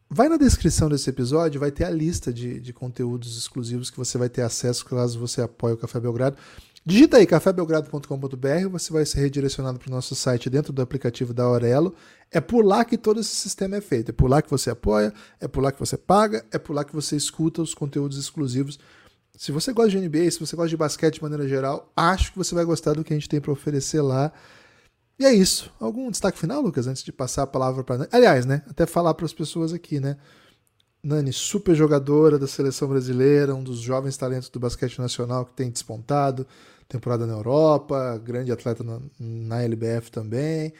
Vai na descrição desse episódio, vai ter a lista de, de conteúdos exclusivos que você vai ter acesso caso você apoie o Café Belgrado. Digita aí cafébelgrado.com.br, você vai ser redirecionado para o nosso site dentro do aplicativo da Aurelo. É por lá que todo esse sistema é feito. É por lá que você apoia, é por lá que você paga, é por lá que você escuta os conteúdos exclusivos. Se você gosta de NBA, se você gosta de basquete de maneira geral, acho que você vai gostar do que a gente tem para oferecer lá. E é isso. Algum destaque final, Lucas, antes de passar a palavra para Nani? Aliás, né? Até falar para as pessoas aqui, né? Nani, super jogadora da seleção brasileira, um dos jovens talentos do basquete nacional que tem despontado, temporada na Europa, grande atleta na, na LBF também.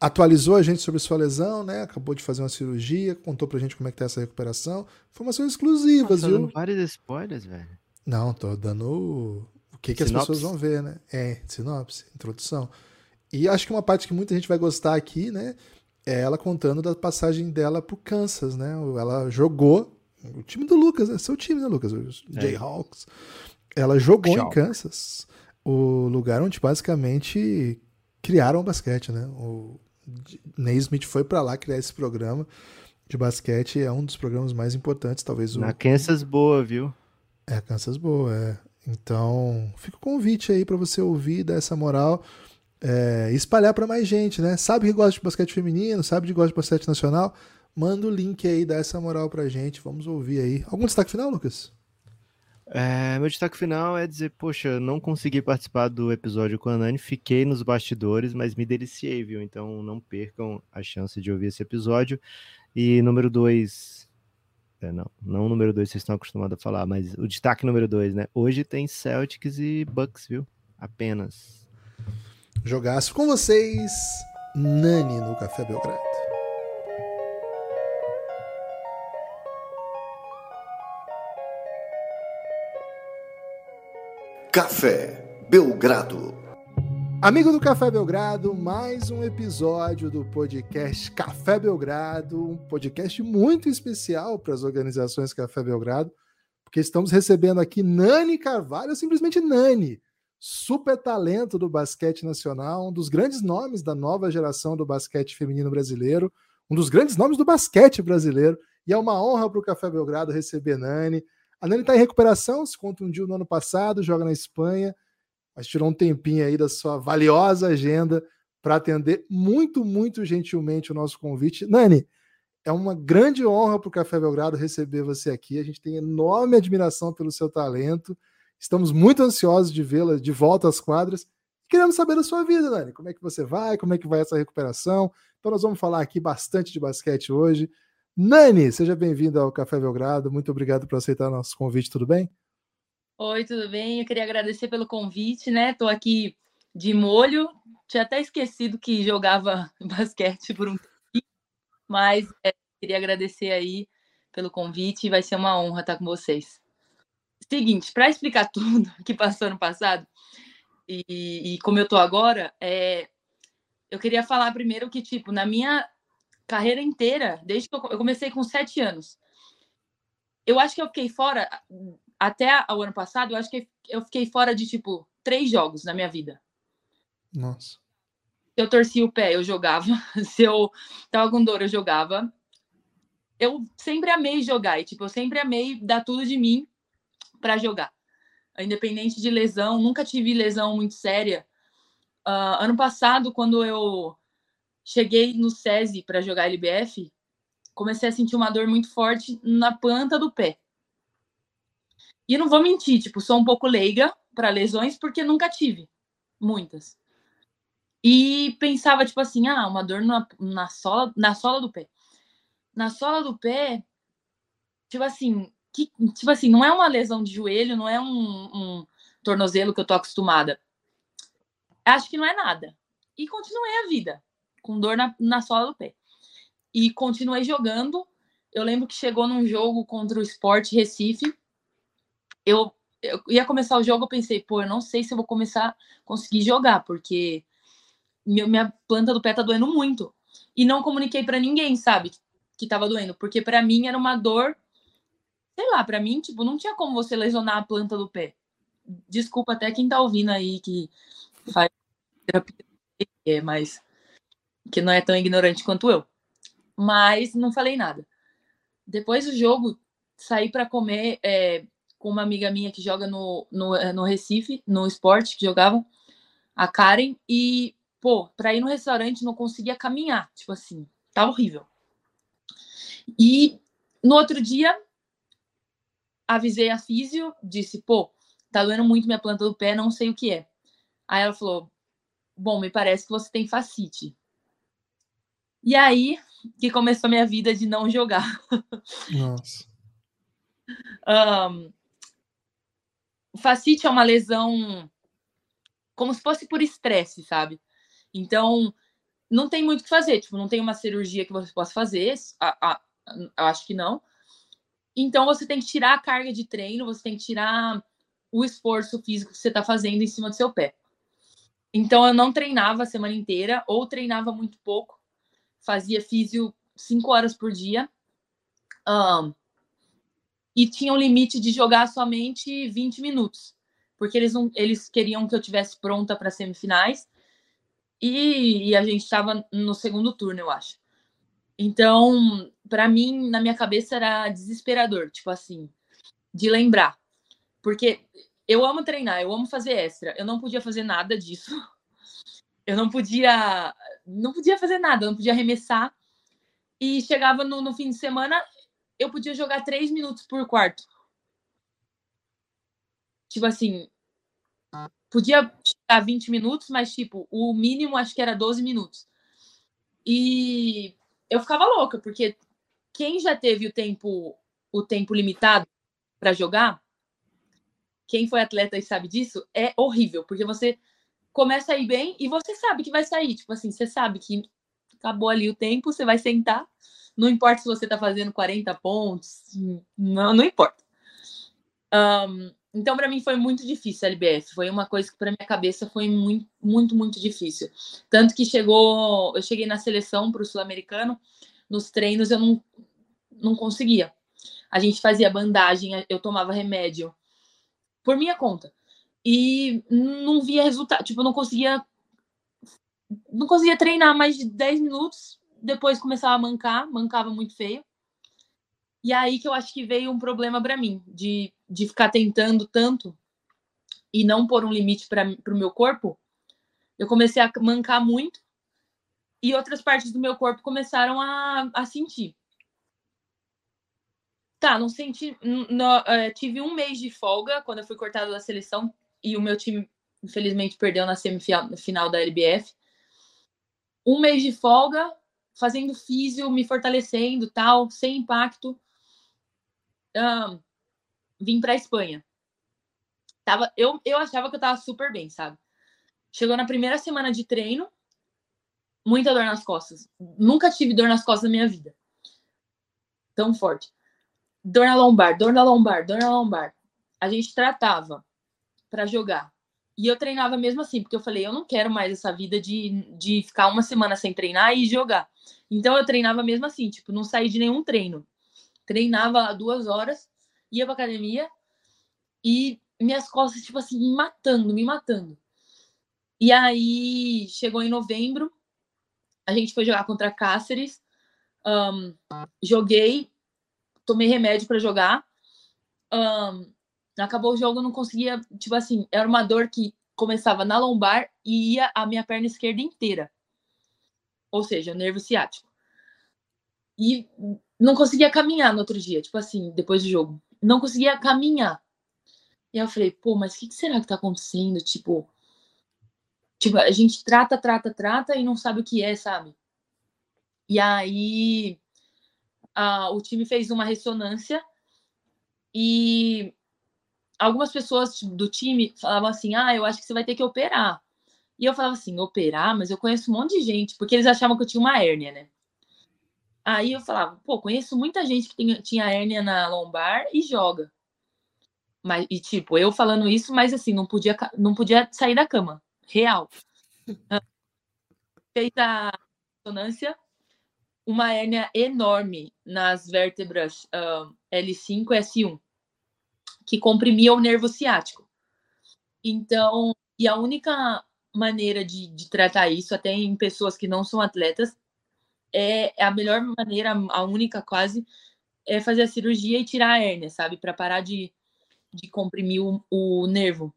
Atualizou a gente sobre sua lesão, né? Acabou de fazer uma cirurgia, contou pra gente como é que tá essa recuperação. Informações exclusivas, Nossa, viu? vários spoilers, velho. Não, tô dando o o que, que as pessoas vão ver, né? É, sinopse, introdução. E acho que uma parte que muita gente vai gostar aqui, né? é ela contando da passagem dela pro Kansas, né? Ela jogou o time do Lucas, é seu time, né, Lucas? Os é. Jayhawks. Ela jogou em Kansas, o lugar onde basicamente criaram o basquete, né? O Naismith foi para lá criar esse programa de basquete, é um dos programas mais importantes, talvez. Na o... Kansas boa, viu? É, Kansas boa, é. Então, fica o convite aí para você ouvir, dar essa moral é, espalhar para mais gente, né? Sabe que gosta de basquete feminino, sabe que gosta de basquete nacional? Manda o link aí, dá essa moral pra gente. Vamos ouvir aí. Algum destaque final, Lucas? É, meu destaque final é dizer, poxa, não consegui participar do episódio com a Nani, fiquei nos bastidores, mas me deliciei, viu? Então não percam a chance de ouvir esse episódio. E número dois, é, não, não o número dois, vocês estão acostumados a falar, mas o destaque número dois, né? Hoje tem Celtics e Bucks, viu? Apenas. Jogaço com vocês, Nani no Café Belgrado. Café Belgrado. Amigo do Café Belgrado, mais um episódio do podcast Café Belgrado, um podcast muito especial para as organizações Café Belgrado, porque estamos recebendo aqui Nani Carvalho, simplesmente Nani super talento do basquete nacional, um dos grandes nomes da nova geração do basquete feminino brasileiro, um dos grandes nomes do basquete brasileiro. E é uma honra para o Café Belgrado receber Nani. A Nani está em recuperação, se contundiu no ano passado, joga na Espanha, mas tirou um tempinho aí da sua valiosa agenda para atender muito, muito gentilmente o nosso convite. Nani, é uma grande honra para o Café Belgrado receber você aqui. A gente tem enorme admiração pelo seu talento. Estamos muito ansiosos de vê-la de volta às quadras. Queremos saber da sua vida, Dani. Como é que você vai? Como é que vai essa recuperação? Então, nós vamos falar aqui bastante de basquete hoje. Nani, seja bem-vinda ao Café Belgrado. Muito obrigado por aceitar nosso convite, tudo bem? Oi, tudo bem? Eu queria agradecer pelo convite, né? Estou aqui de molho. Tinha até esquecido que jogava [laughs] basquete por um tempo, mas é, queria agradecer aí pelo convite. Vai ser uma honra estar com vocês. Seguinte, para explicar [laughs] tudo que passou no passado e, e como eu tô agora, é, eu queria falar primeiro que, tipo, na minha carreira inteira, desde que eu comecei com sete anos, eu acho que eu fiquei fora, até o ano passado, eu acho que eu fiquei fora de, tipo, três jogos na minha vida. Nossa. Se eu torcia o pé, eu jogava. [laughs] Se eu tava com dor, eu jogava. Eu sempre amei jogar e, tipo, eu sempre amei dar tudo de mim para jogar. Independente de lesão, nunca tive lesão muito séria. Uh, ano passado, quando eu cheguei no SESI para jogar LBF, comecei a sentir uma dor muito forte na planta do pé. E não vou mentir, tipo, sou um pouco leiga para lesões porque nunca tive muitas. E pensava tipo assim, ah, uma dor na, na sola, na sola do pé. Na sola do pé, tipo assim, que, tipo assim, não é uma lesão de joelho, não é um, um tornozelo que eu tô acostumada. Acho que não é nada. E continuei a vida, com dor na, na sola do pé. E continuei jogando. Eu lembro que chegou num jogo contra o Sport Recife. Eu, eu ia começar o jogo, eu pensei, pô, eu não sei se eu vou começar a conseguir jogar, porque meu, minha planta do pé tá doendo muito. E não comuniquei para ninguém, sabe, que tava doendo, porque para mim era uma dor sei lá, para mim, tipo, não tinha como você lesionar a planta do pé. Desculpa até quem tá ouvindo aí que faz terapia, é, mas que não é tão ignorante quanto eu. Mas não falei nada. Depois do jogo, saí para comer é, com uma amiga minha que joga no, no, é, no Recife, no esporte, que jogava, a Karen, e, pô, pra ir no restaurante não conseguia caminhar, tipo assim, tá horrível. E no outro dia, avisei a físio, disse, pô, tá doendo muito minha planta do pé, não sei o que é. Aí ela falou, bom, me parece que você tem facite. E aí que começou a minha vida de não jogar. Nossa. [laughs] um, facite é uma lesão como se fosse por estresse, sabe? Então, não tem muito o que fazer. Tipo, não tem uma cirurgia que você possa fazer. A, eu acho que não. Então você tem que tirar a carga de treino, você tem que tirar o esforço físico que você está fazendo em cima do seu pé. Então eu não treinava a semana inteira ou treinava muito pouco. fazia físio cinco horas por dia. Um, e tinha um limite de jogar somente 20 minutos, porque eles, não, eles queriam que eu tivesse pronta para semifinais e, e, a gente estava no segundo turno, eu acho. Então, para mim, na minha cabeça era desesperador, tipo assim, de lembrar, porque eu amo treinar, eu amo fazer extra, eu não podia fazer nada disso. [laughs] Eu não podia, não podia fazer nada, não podia arremessar. E chegava no, no fim de semana, eu podia jogar três minutos por quarto. Tipo assim, podia chegar 20 minutos, mas tipo, o mínimo acho que era 12 minutos. E eu ficava louca, porque quem já teve o tempo o tempo limitado para jogar, quem foi atleta e sabe disso, é horrível, porque você começa a ir bem e você sabe que vai sair, tipo assim, você sabe que acabou ali o tempo, você vai sentar não importa se você está fazendo 40 pontos, não, não importa. Um, então, para mim, foi muito difícil a LBF. Foi uma coisa que, para minha cabeça, foi muito, muito, muito difícil. Tanto que chegou, eu cheguei na seleção para o Sul-Americano, nos treinos eu não, não conseguia. A gente fazia bandagem, eu tomava remédio por minha conta. E não via resultado, tipo, eu não conseguia não conseguia treinar mais de 10 minutos depois começava a mancar, mancava muito feio. E aí que eu acho que veio um problema para mim, de, de ficar tentando tanto e não pôr um limite para o meu corpo. Eu comecei a mancar muito e outras partes do meu corpo começaram a, a sentir. Tá, não senti. Uh, tive um mês de folga quando eu fui cortada da seleção e o meu time, infelizmente, perdeu na semifinal da LBF. Um mês de folga, fazendo físio, me fortalecendo, tal, sem impacto. Um, vim para Espanha. Tava, eu, eu achava que eu tava super bem, sabe? Chegou na primeira semana de treino, muita dor nas costas. Nunca tive dor nas costas na minha vida. Tão forte. Dor na lombar, dor na lombar, dor na lombar. A gente tratava para jogar. E eu treinava mesmo assim, porque eu falei, eu não quero mais essa vida de, de ficar uma semana sem treinar e jogar. Então eu treinava mesmo assim, tipo, não saí de nenhum treino. Treinava duas horas, ia pra academia e minhas costas, tipo assim, me matando, me matando. E aí chegou em novembro, a gente foi jogar contra Cáceres. Um, joguei, tomei remédio para jogar. Um, acabou o jogo, eu não conseguia, tipo assim, era uma dor que começava na lombar e ia a minha perna esquerda inteira. Ou seja, nervo ciático. E não conseguia caminhar no outro dia, tipo assim, depois do jogo. Não conseguia caminhar. E eu falei, pô, mas o que, que será que tá acontecendo? Tipo, tipo, a gente trata, trata, trata e não sabe o que é, sabe? E aí a, o time fez uma ressonância e algumas pessoas do time falavam assim: ah, eu acho que você vai ter que operar. E eu falava assim: operar? Mas eu conheço um monte de gente, porque eles achavam que eu tinha uma hérnia, né? Aí eu falava: pô, conheço muita gente que tem, tinha hérnia na lombar e joga. Mas, e tipo, eu falando isso, mas assim, não podia, não podia sair da cama. Real. Feita a ressonância, uma hérnia enorme nas vértebras uh, L5 e S1 que comprimia o nervo ciático. Então, e a única maneira de, de tratar isso, até em pessoas que não são atletas, é, é a melhor maneira, a única quase, é fazer a cirurgia e tirar a hérnia, sabe? Para parar de, de comprimir o, o nervo.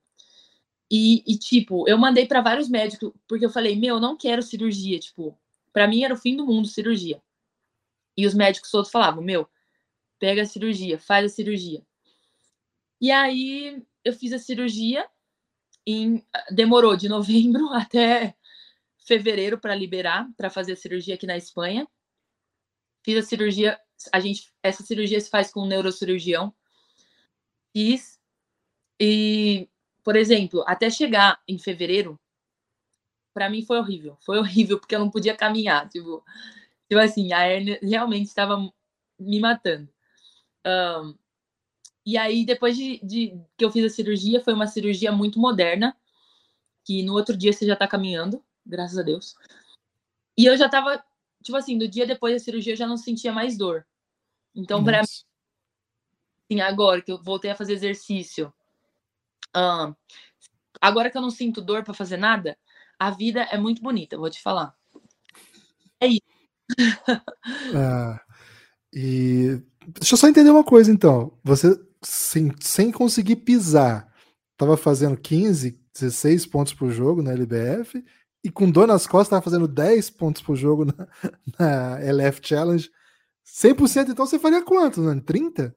E, e, tipo, eu mandei para vários médicos, porque eu falei, meu, eu não quero cirurgia. Tipo, para mim era o fim do mundo cirurgia. E os médicos todos falavam, meu, pega a cirurgia, faz a cirurgia. E aí eu fiz a cirurgia, em, demorou de novembro [laughs] até fevereiro para liberar, para fazer a cirurgia aqui na Espanha. Fiz a cirurgia, a gente, essa cirurgia se faz com um neurocirurgião. Fiz e, por exemplo, até chegar em fevereiro, para mim foi horrível. Foi [laughs] horrível porque eu não podia caminhar, tipo, tipo assim, a hernia realmente estava me matando. Um, e aí, depois de, de, que eu fiz a cirurgia, foi uma cirurgia muito moderna, que no outro dia você já tá caminhando, graças a Deus. E eu já tava, tipo assim, do dia depois da cirurgia eu já não sentia mais dor. Então, para mim, assim, agora que eu voltei a fazer exercício, agora que eu não sinto dor para fazer nada, a vida é muito bonita, vou te falar. É isso. ah, e deixa eu só entender uma coisa então. Você sem, sem conseguir pisar, estava fazendo 15, 16 pontos por jogo na LBF e com dor nas costas estava fazendo 10 pontos por jogo na, [laughs] na LF Challenge. 100% então você faria quanto, Nani? 30?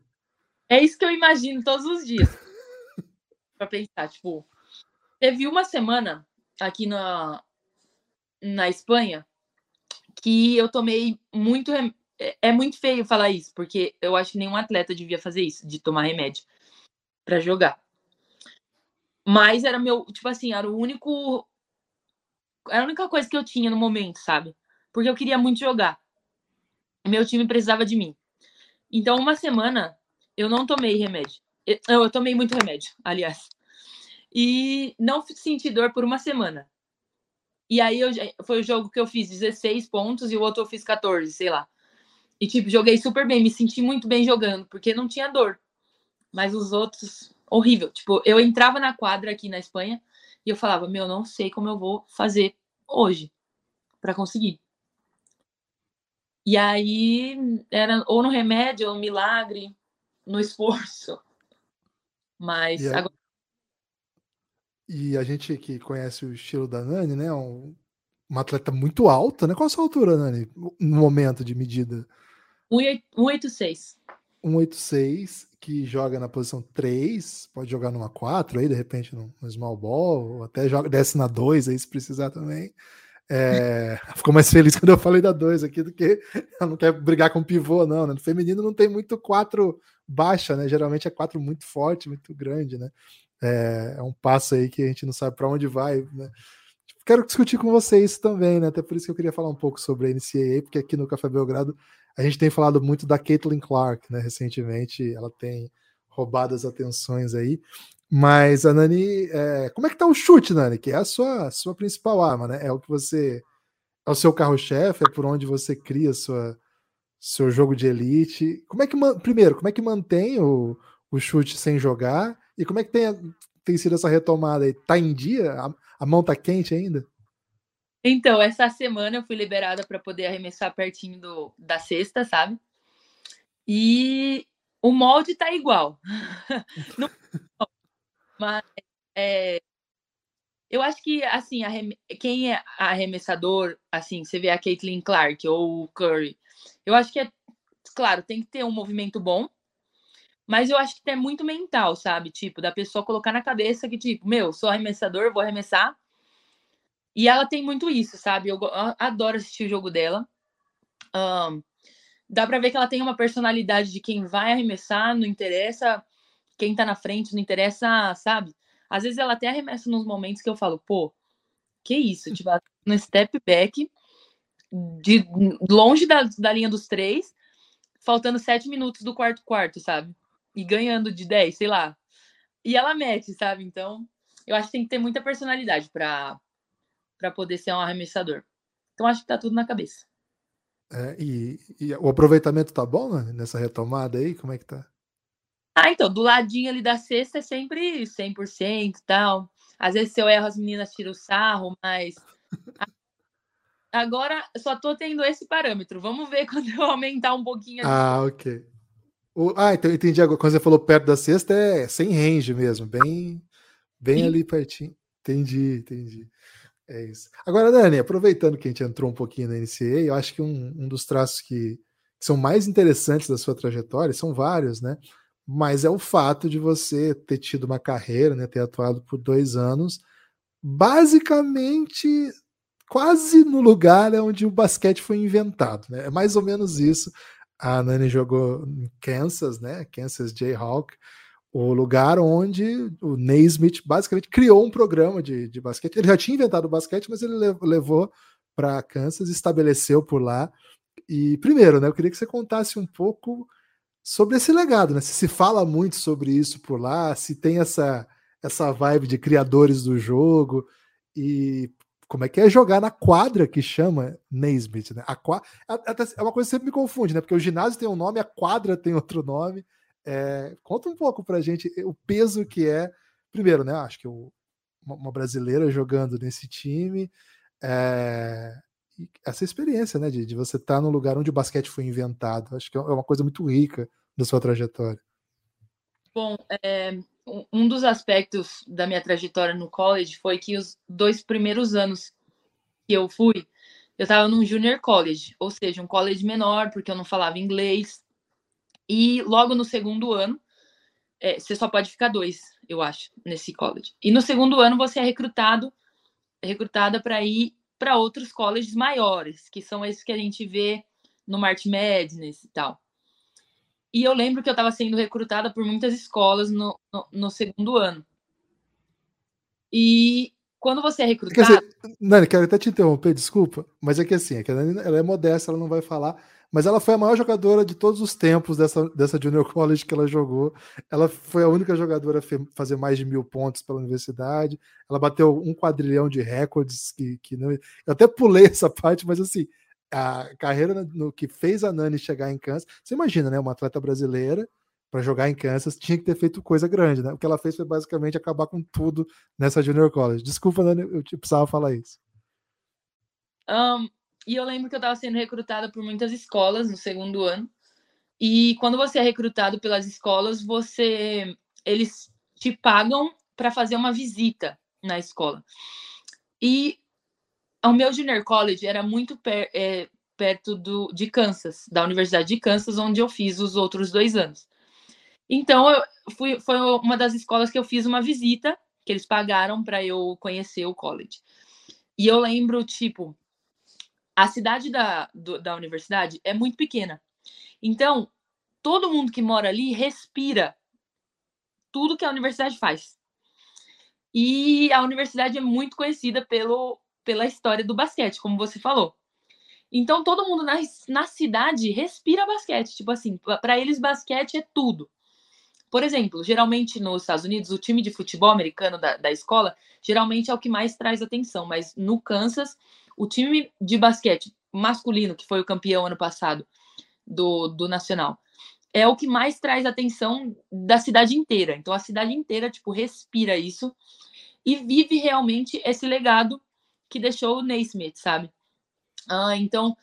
É isso que eu imagino todos os dias. [laughs] para pensar, tipo, teve uma semana aqui na, na Espanha que eu tomei muito. É, é muito feio falar isso, porque eu acho que nenhum atleta devia fazer isso, de tomar remédio para jogar. Mas era meu, tipo assim, era o único. Era a única coisa que eu tinha no momento, sabe? Porque eu queria muito jogar. Meu time precisava de mim. Então, uma semana eu não tomei remédio. Eu, eu tomei muito remédio, [laughs] aliás. E não senti dor por uma semana. E aí eu, foi o jogo que eu fiz 16 pontos e o outro eu fiz 14, sei lá. E tipo, joguei super bem, me senti muito bem jogando, porque não tinha dor. Mas os outros, horrível. Tipo, eu entrava na quadra aqui na Espanha e eu falava, meu, não sei como eu vou fazer hoje para conseguir. E aí era ou no remédio, ou no milagre, no esforço. Mas e agora e a gente que conhece o estilo da Nani, né? Um, uma atleta muito alta, né? Qual a sua altura, Nani, no momento de medida? 186. 186, que joga na posição 3, pode jogar numa 4 aí, de repente, no, small ball, ou até joga, desce na 2 aí, se precisar também. É, [laughs] ficou mais feliz quando eu falei da 2 aqui do que [laughs] ela não quer brigar com pivô, não. Né? No feminino não tem muito 4 baixa, né? Geralmente é 4 muito forte, muito grande, né? É, é um passo aí que a gente não sabe para onde vai, né? Quero discutir com você isso também, né? Até por isso que eu queria falar um pouco sobre a NCAA, porque aqui no Café Belgrado a gente tem falado muito da Caitlin Clark, né? Recentemente ela tem roubado as atenções aí. Mas a Nani, é... como é que tá o chute, Nani? Que é a sua, sua principal arma, né? É o que você. É o seu carro-chefe, é por onde você cria sua, seu jogo de elite. Como é que primeiro, como é que mantém o, o chute sem jogar? E como é que tem, tem sido essa retomada aí? Tá em dia? A, a mão tá quente ainda? Então, essa semana eu fui liberada para poder arremessar pertinho do, da sexta, sabe? E o molde tá igual. [laughs] Não, [laughs] mas é, eu acho que, assim, quem é arremessador, assim, você vê a Caitlin Clark ou o Curry, eu acho que é, claro, tem que ter um movimento bom, mas eu acho que é muito mental, sabe? Tipo, da pessoa colocar na cabeça que, tipo, meu, sou arremessador, vou arremessar. E ela tem muito isso, sabe? Eu adoro assistir o jogo dela. Um, dá pra ver que ela tem uma personalidade de quem vai arremessar, não interessa quem tá na frente, não interessa, sabe? Às vezes ela até arremessa nos momentos que eu falo, pô, que isso? Tipo, tá no step back, de longe da, da linha dos três, faltando sete minutos do quarto quarto, sabe? e ganhando de 10, sei lá. E ela mete, sabe? Então, eu acho que tem que ter muita personalidade para para poder ser um arremessador. Então, acho que tá tudo na cabeça. É, e, e, o aproveitamento tá bom né? nessa retomada aí? Como é que tá? Ah, então, do ladinho ali da cesta é sempre 100% e tal. Às vezes, se eu erro, as meninas tiram o sarro, mas. [laughs] Agora, só tô tendo esse parâmetro. Vamos ver [laughs] quando eu aumentar um pouquinho. Ah, ok. O, ah, então entendi agora. Quando você falou perto da cesta, é sem range mesmo, bem, bem ali pertinho. Entendi, entendi. É isso. Agora, Dani, aproveitando que a gente entrou um pouquinho na NCA, eu acho que um, um dos traços que, que são mais interessantes da sua trajetória, são vários, né? Mas é o fato de você ter tido uma carreira, né? Ter atuado por dois anos, basicamente quase no lugar onde o basquete foi inventado, né? É mais ou menos isso a Nani jogou em Kansas, né? Kansas Jayhawk, o lugar onde o Naismith basicamente criou um programa de, de basquete. Ele já tinha inventado o basquete, mas ele levou para Kansas, estabeleceu por lá. E primeiro, né, eu queria que você contasse um pouco sobre esse legado, né? Se se fala muito sobre isso por lá, se tem essa essa vibe de criadores do jogo e como é que é jogar na quadra que chama Naismith, né? A é uma coisa que sempre me confunde, né? Porque o ginásio tem um nome, a quadra tem outro nome. É, conta um pouco pra gente o peso que é, primeiro, né? Acho que o, uma, brasileira jogando nesse time, é, essa experiência, né? De, de você estar tá no lugar onde o basquete foi inventado. Acho que é uma coisa muito rica da sua trajetória. Bom, é, um dos aspectos da minha trajetória no college foi que os dois primeiros anos que eu fui, eu estava num junior college, ou seja, um college menor, porque eu não falava inglês. E logo no segundo ano, é, você só pode ficar dois, eu acho, nesse college. E no segundo ano você é recrutado, recrutada para ir para outros colleges maiores, que são esses que a gente vê no March Madness e tal. E eu lembro que eu estava sendo recrutada por muitas escolas no, no, no, segundo ano. E quando você é recrutado. Quer dizer, Nani, quero até te interromper, desculpa, mas é que assim, é que Nani, ela é modesta, ela não vai falar, mas ela foi a maior jogadora de todos os tempos dessa, dessa Junior College que ela jogou. Ela foi a única jogadora a fazer mais de mil pontos pela universidade. Ela bateu um quadrilhão de recordes que, que não. Eu até pulei [laughs] essa parte, mas assim, a carreira no, que fez a Nani chegar em Kansas. Você imagina, né? Uma atleta brasileira para jogar em Kansas tinha que ter feito coisa grande, né? O que ela fez foi basicamente acabar com tudo nessa Junior College. Desculpa, Nani, eu precisava falar isso. Um, e eu lembro que eu estava sendo recrutada por muitas escolas no segundo ano. E quando você é recrutado pelas escolas, você eles te pagam para fazer uma visita na escola. E o meu junior college era muito per, é, perto do, de Kansas, da Universidade de Kansas, onde eu fiz os outros dois anos. Então, eu fui, foi uma das escolas que eu fiz uma visita, que eles pagaram para eu conhecer o college. E eu lembro, tipo, a cidade da, do, da universidade é muito pequena. Então, todo mundo que mora ali respira tudo que a universidade faz. E a universidade é muito conhecida pelo pela história do basquete, como você falou. Então todo mundo na, na cidade respira basquete, tipo assim, para eles basquete é tudo. Por exemplo, geralmente nos Estados Unidos, o time de futebol americano da, da escola geralmente é o que mais traz atenção, mas no Kansas, o time de basquete masculino, que foi o campeão ano passado do, do Nacional, é o que mais traz atenção da cidade inteira. Então a cidade inteira, tipo, respira isso e vive realmente esse legado que deixou o Naismith, sabe? Ah, então,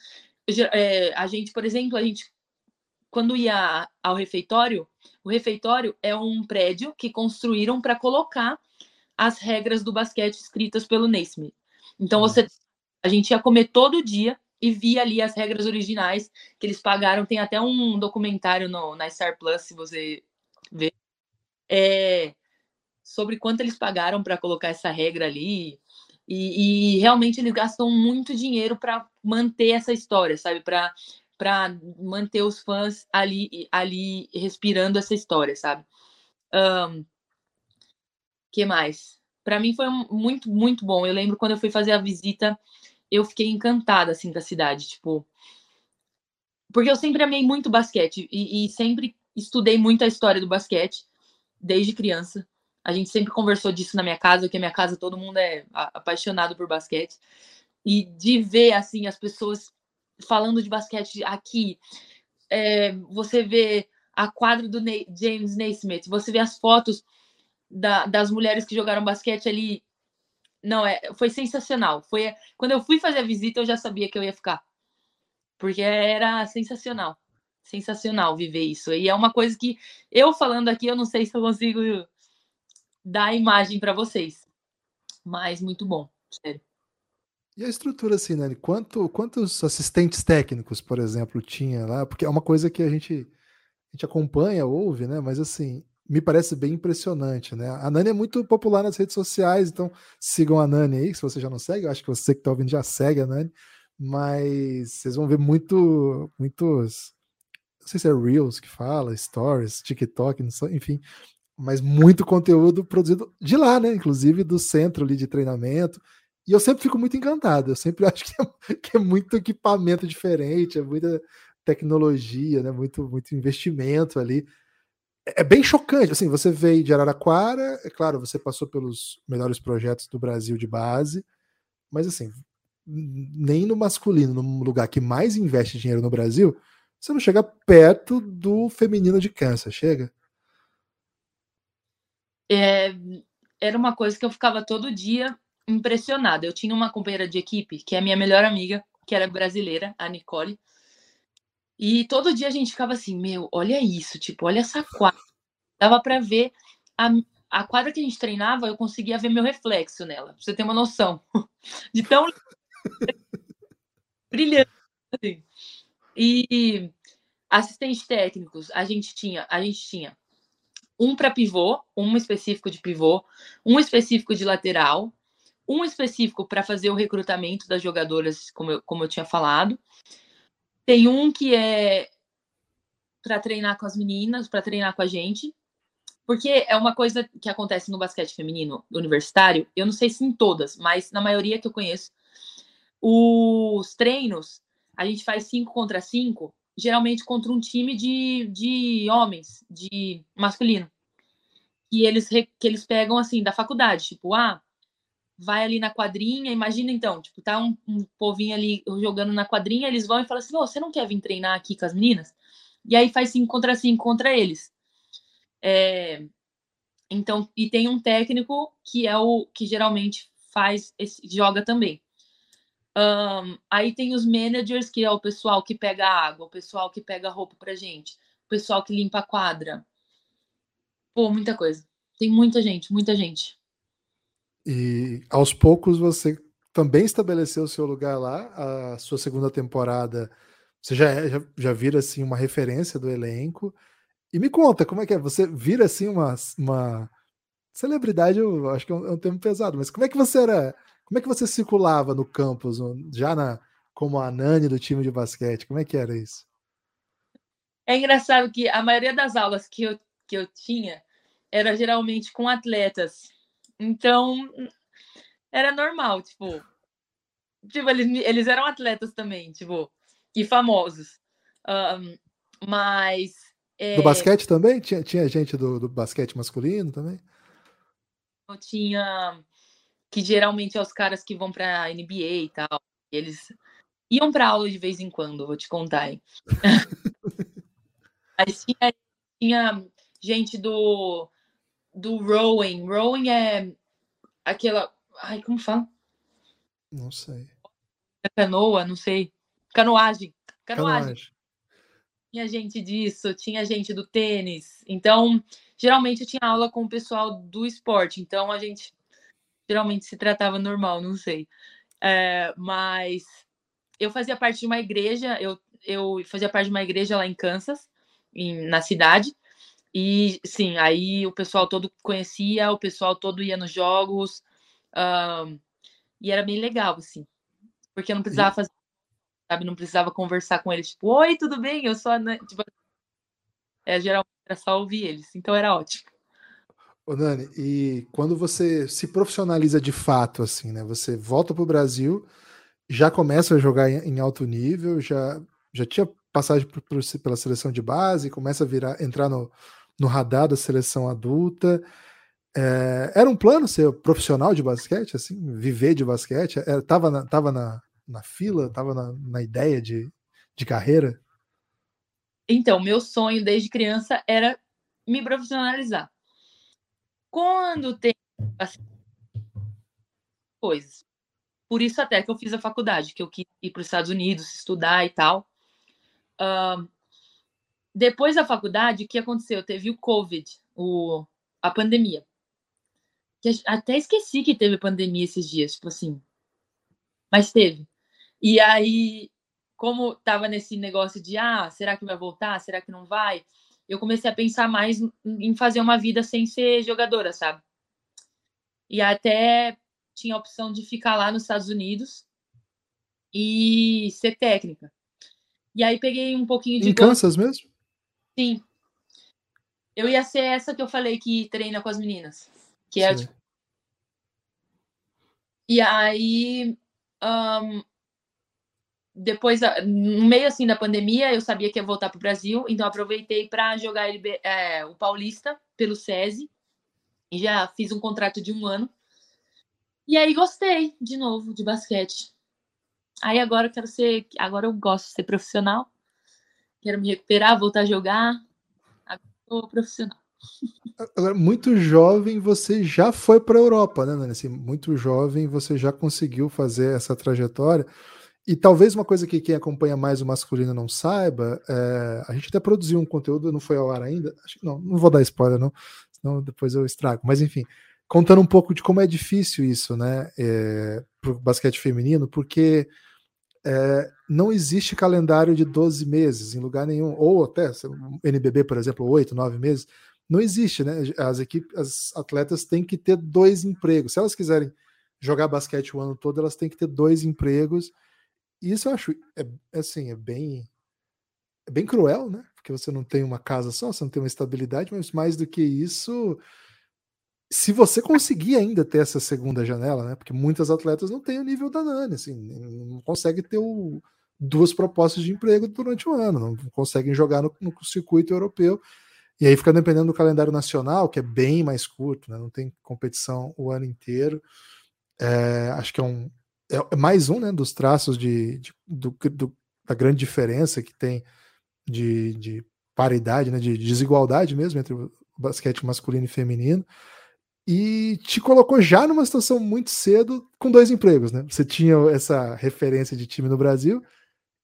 é, a gente, por exemplo, a gente, quando ia ao refeitório, o refeitório é um prédio que construíram para colocar as regras do basquete escritas pelo Naismith. Então, você, a gente ia comer todo dia e via ali as regras originais que eles pagaram. Tem até um documentário no, na Star Plus, se você ver, é, sobre quanto eles pagaram para colocar essa regra ali. E, e realmente eles gastam muito dinheiro para manter essa história, sabe? Para para manter os fãs ali ali respirando essa história, sabe? Um, que mais? Para mim foi muito muito bom. Eu lembro quando eu fui fazer a visita, eu fiquei encantada assim da cidade, tipo, porque eu sempre amei muito basquete e, e sempre estudei muito a história do basquete desde criança. A gente sempre conversou disso na minha casa, que a minha casa todo mundo é apaixonado por basquete. E de ver assim as pessoas falando de basquete aqui, é, você vê a quadra do James Naismith, você vê as fotos da, das mulheres que jogaram basquete ali. Não, é, foi sensacional. Foi quando eu fui fazer a visita, eu já sabia que eu ia ficar. Porque era sensacional. Sensacional viver isso. E é uma coisa que eu falando aqui, eu não sei se eu consigo dar a imagem para vocês. Mas muito bom, sério. E a estrutura, assim, né? Quanto, quantos assistentes técnicos, por exemplo, tinha lá? Porque é uma coisa que a gente, a gente acompanha, ouve, né? Mas, assim, me parece bem impressionante, né? A Nani é muito popular nas redes sociais, então sigam a Nani aí, se você já não segue, eu acho que você que está ouvindo já segue a Nani, mas vocês vão ver muito, muitos, não sei se é Reels que fala, Stories, TikTok, enfim, mas muito conteúdo produzido de lá, né? Inclusive do centro ali de treinamento. E eu sempre fico muito encantado. Eu sempre [laughs] acho que é, que é muito equipamento diferente, é muita tecnologia, né? Muito, muito investimento ali. É, é bem chocante. Assim, você veio de Araraquara, é claro, você passou pelos melhores projetos do Brasil de base, mas assim, nem no masculino, no lugar que mais investe dinheiro no Brasil, você não chega perto do feminino de Kansas, chega? É, era uma coisa que eu ficava todo dia impressionada. Eu tinha uma companheira de equipe, que é minha melhor amiga, que era brasileira, a Nicole. E todo dia a gente ficava assim, meu, olha isso, tipo, olha essa quadra. Dava para ver a, a quadra que a gente treinava, eu conseguia ver meu reflexo nela, pra você ter uma noção. [laughs] De tão brilhante. Assim. E assistentes técnicos, a gente tinha, a gente tinha um para pivô, um específico de pivô, um específico de lateral, um específico para fazer o recrutamento das jogadoras, como eu, como eu tinha falado. Tem um que é para treinar com as meninas, para treinar com a gente, porque é uma coisa que acontece no basquete feminino universitário, eu não sei se em todas, mas na maioria que eu conheço, os treinos, a gente faz cinco contra cinco, geralmente contra um time de, de homens, de masculino. Que eles, que eles pegam assim, da faculdade, tipo, ah, vai ali na quadrinha, imagina então, tipo, tá um, um povinho ali jogando na quadrinha, eles vão e falam assim, oh, você não quer vir treinar aqui com as meninas? E aí faz cinco contra cinco contra eles. É, então, e tem um técnico que é o que geralmente faz, esse, joga também. Um, aí tem os managers, que é o pessoal que pega água, o pessoal que pega roupa pra gente, o pessoal que limpa a quadra. Pô, muita coisa. Tem muita gente, muita gente. E aos poucos você também estabeleceu o seu lugar lá, a sua segunda temporada. Você já, é, já, já vira assim uma referência do elenco. E me conta, como é que é? Você vira assim uma, uma celebridade, eu acho que é um, é um termo pesado, mas como é que você era como é que você circulava no campus, já na, como a Nani do time de basquete? Como é que era isso? É engraçado que a maioria das aulas que eu, que eu tinha era geralmente com atletas. Então, era normal, tipo. Tipo, eles, eles eram atletas também, tipo, e famosos. Um, mas. É, do basquete também? Tinha, tinha gente do, do basquete masculino também? Eu tinha que geralmente é os caras que vão para NBA e tal. Eles iam para aula de vez em quando, vou te contar. [laughs] Mas tinha, tinha gente do do rowing. Rowing é aquela, ai, como fala? Não sei. Canoa, não sei. Canoagem. Canoagem. Canoagem. Tinha gente disso, tinha gente do tênis. Então, geralmente eu tinha aula com o pessoal do esporte. Então, a gente geralmente se tratava normal, não sei. É, mas eu fazia parte de uma igreja, eu, eu fazia parte de uma igreja lá em Kansas, em, na cidade, e sim, aí o pessoal todo conhecia, o pessoal todo ia nos jogos, um, e era bem legal, assim, porque eu não precisava fazer, sabe, não precisava conversar com eles, tipo, oi, tudo bem? Eu sou a tipo, é, geralmente era só ouvir eles, então era ótimo. Ô Nani, e quando você se profissionaliza de fato, assim, né? Você volta para o Brasil, já começa a jogar em, alto nível, já, já tinha passagem por, por, pela seleção de base, começa a virar, entrar no, no radar da seleção adulta. É, era um plano ser profissional de basquete, assim, viver de basquete? Era, tava na, tava na, na fila, tava na, na ideia de, de carreira? Então, meu sonho desde criança era me profissionalizar. Quando tem assim, coisas. Por isso até que eu fiz a faculdade, que eu quis ir para os Estados Unidos estudar e tal. Uh, depois da faculdade, o que aconteceu? Teve o Covid, o, a pandemia. Até esqueci que teve pandemia esses dias, tipo assim. Mas teve. E aí, como tava nesse negócio de, ah, será que vai voltar? Será que não vai? eu comecei a pensar mais em fazer uma vida sem ser jogadora, sabe? E até tinha a opção de ficar lá nos Estados Unidos e ser técnica. E aí peguei um pouquinho de. Em Kansas mesmo? Sim. Eu ia ser essa que eu falei que treina com as meninas. Que é tipo... E aí. Um, depois, no meio assim da pandemia, eu sabia que ia voltar para o Brasil, então aproveitei para jogar é, o Paulista pelo SESI e já fiz um contrato de um ano. E aí gostei de novo de basquete. Aí agora eu quero ser, agora eu gosto de ser profissional. Quero me recuperar, voltar a jogar. Agora sou profissional. Agora, muito jovem, você já foi para a Europa, né, Nani? Assim, muito jovem, você já conseguiu fazer essa trajetória. E talvez uma coisa que quem acompanha mais o masculino não saiba, é, a gente até produziu um conteúdo, não foi ao ar ainda, acho que não, não vou dar spoiler, não, senão depois eu estrago. Mas enfim, contando um pouco de como é difícil isso, né, é, para o basquete feminino, porque é, não existe calendário de 12 meses em lugar nenhum, ou até NBB, por exemplo, 8, 9 meses, não existe, né? As equipes, as atletas têm que ter dois empregos. Se elas quiserem jogar basquete o ano todo, elas têm que ter dois empregos isso eu acho é, assim, é bem é bem cruel, né? Porque você não tem uma casa só, você não tem uma estabilidade, mas mais do que isso, se você conseguir ainda ter essa segunda janela, né? Porque muitas atletas não têm o nível da Nani, assim, não conseguem ter o, duas propostas de emprego durante o ano, não conseguem jogar no, no, circuito europeu. E aí fica dependendo do calendário nacional, que é bem mais curto, né? Não tem competição o ano inteiro. É, acho que é um, é, é mais um né, dos traços de, de do, do, da grande diferença que tem de, de paridade, né, de desigualdade mesmo entre o basquete masculino e feminino. E te colocou já numa situação muito cedo com dois empregos, né? Você tinha essa referência de time no Brasil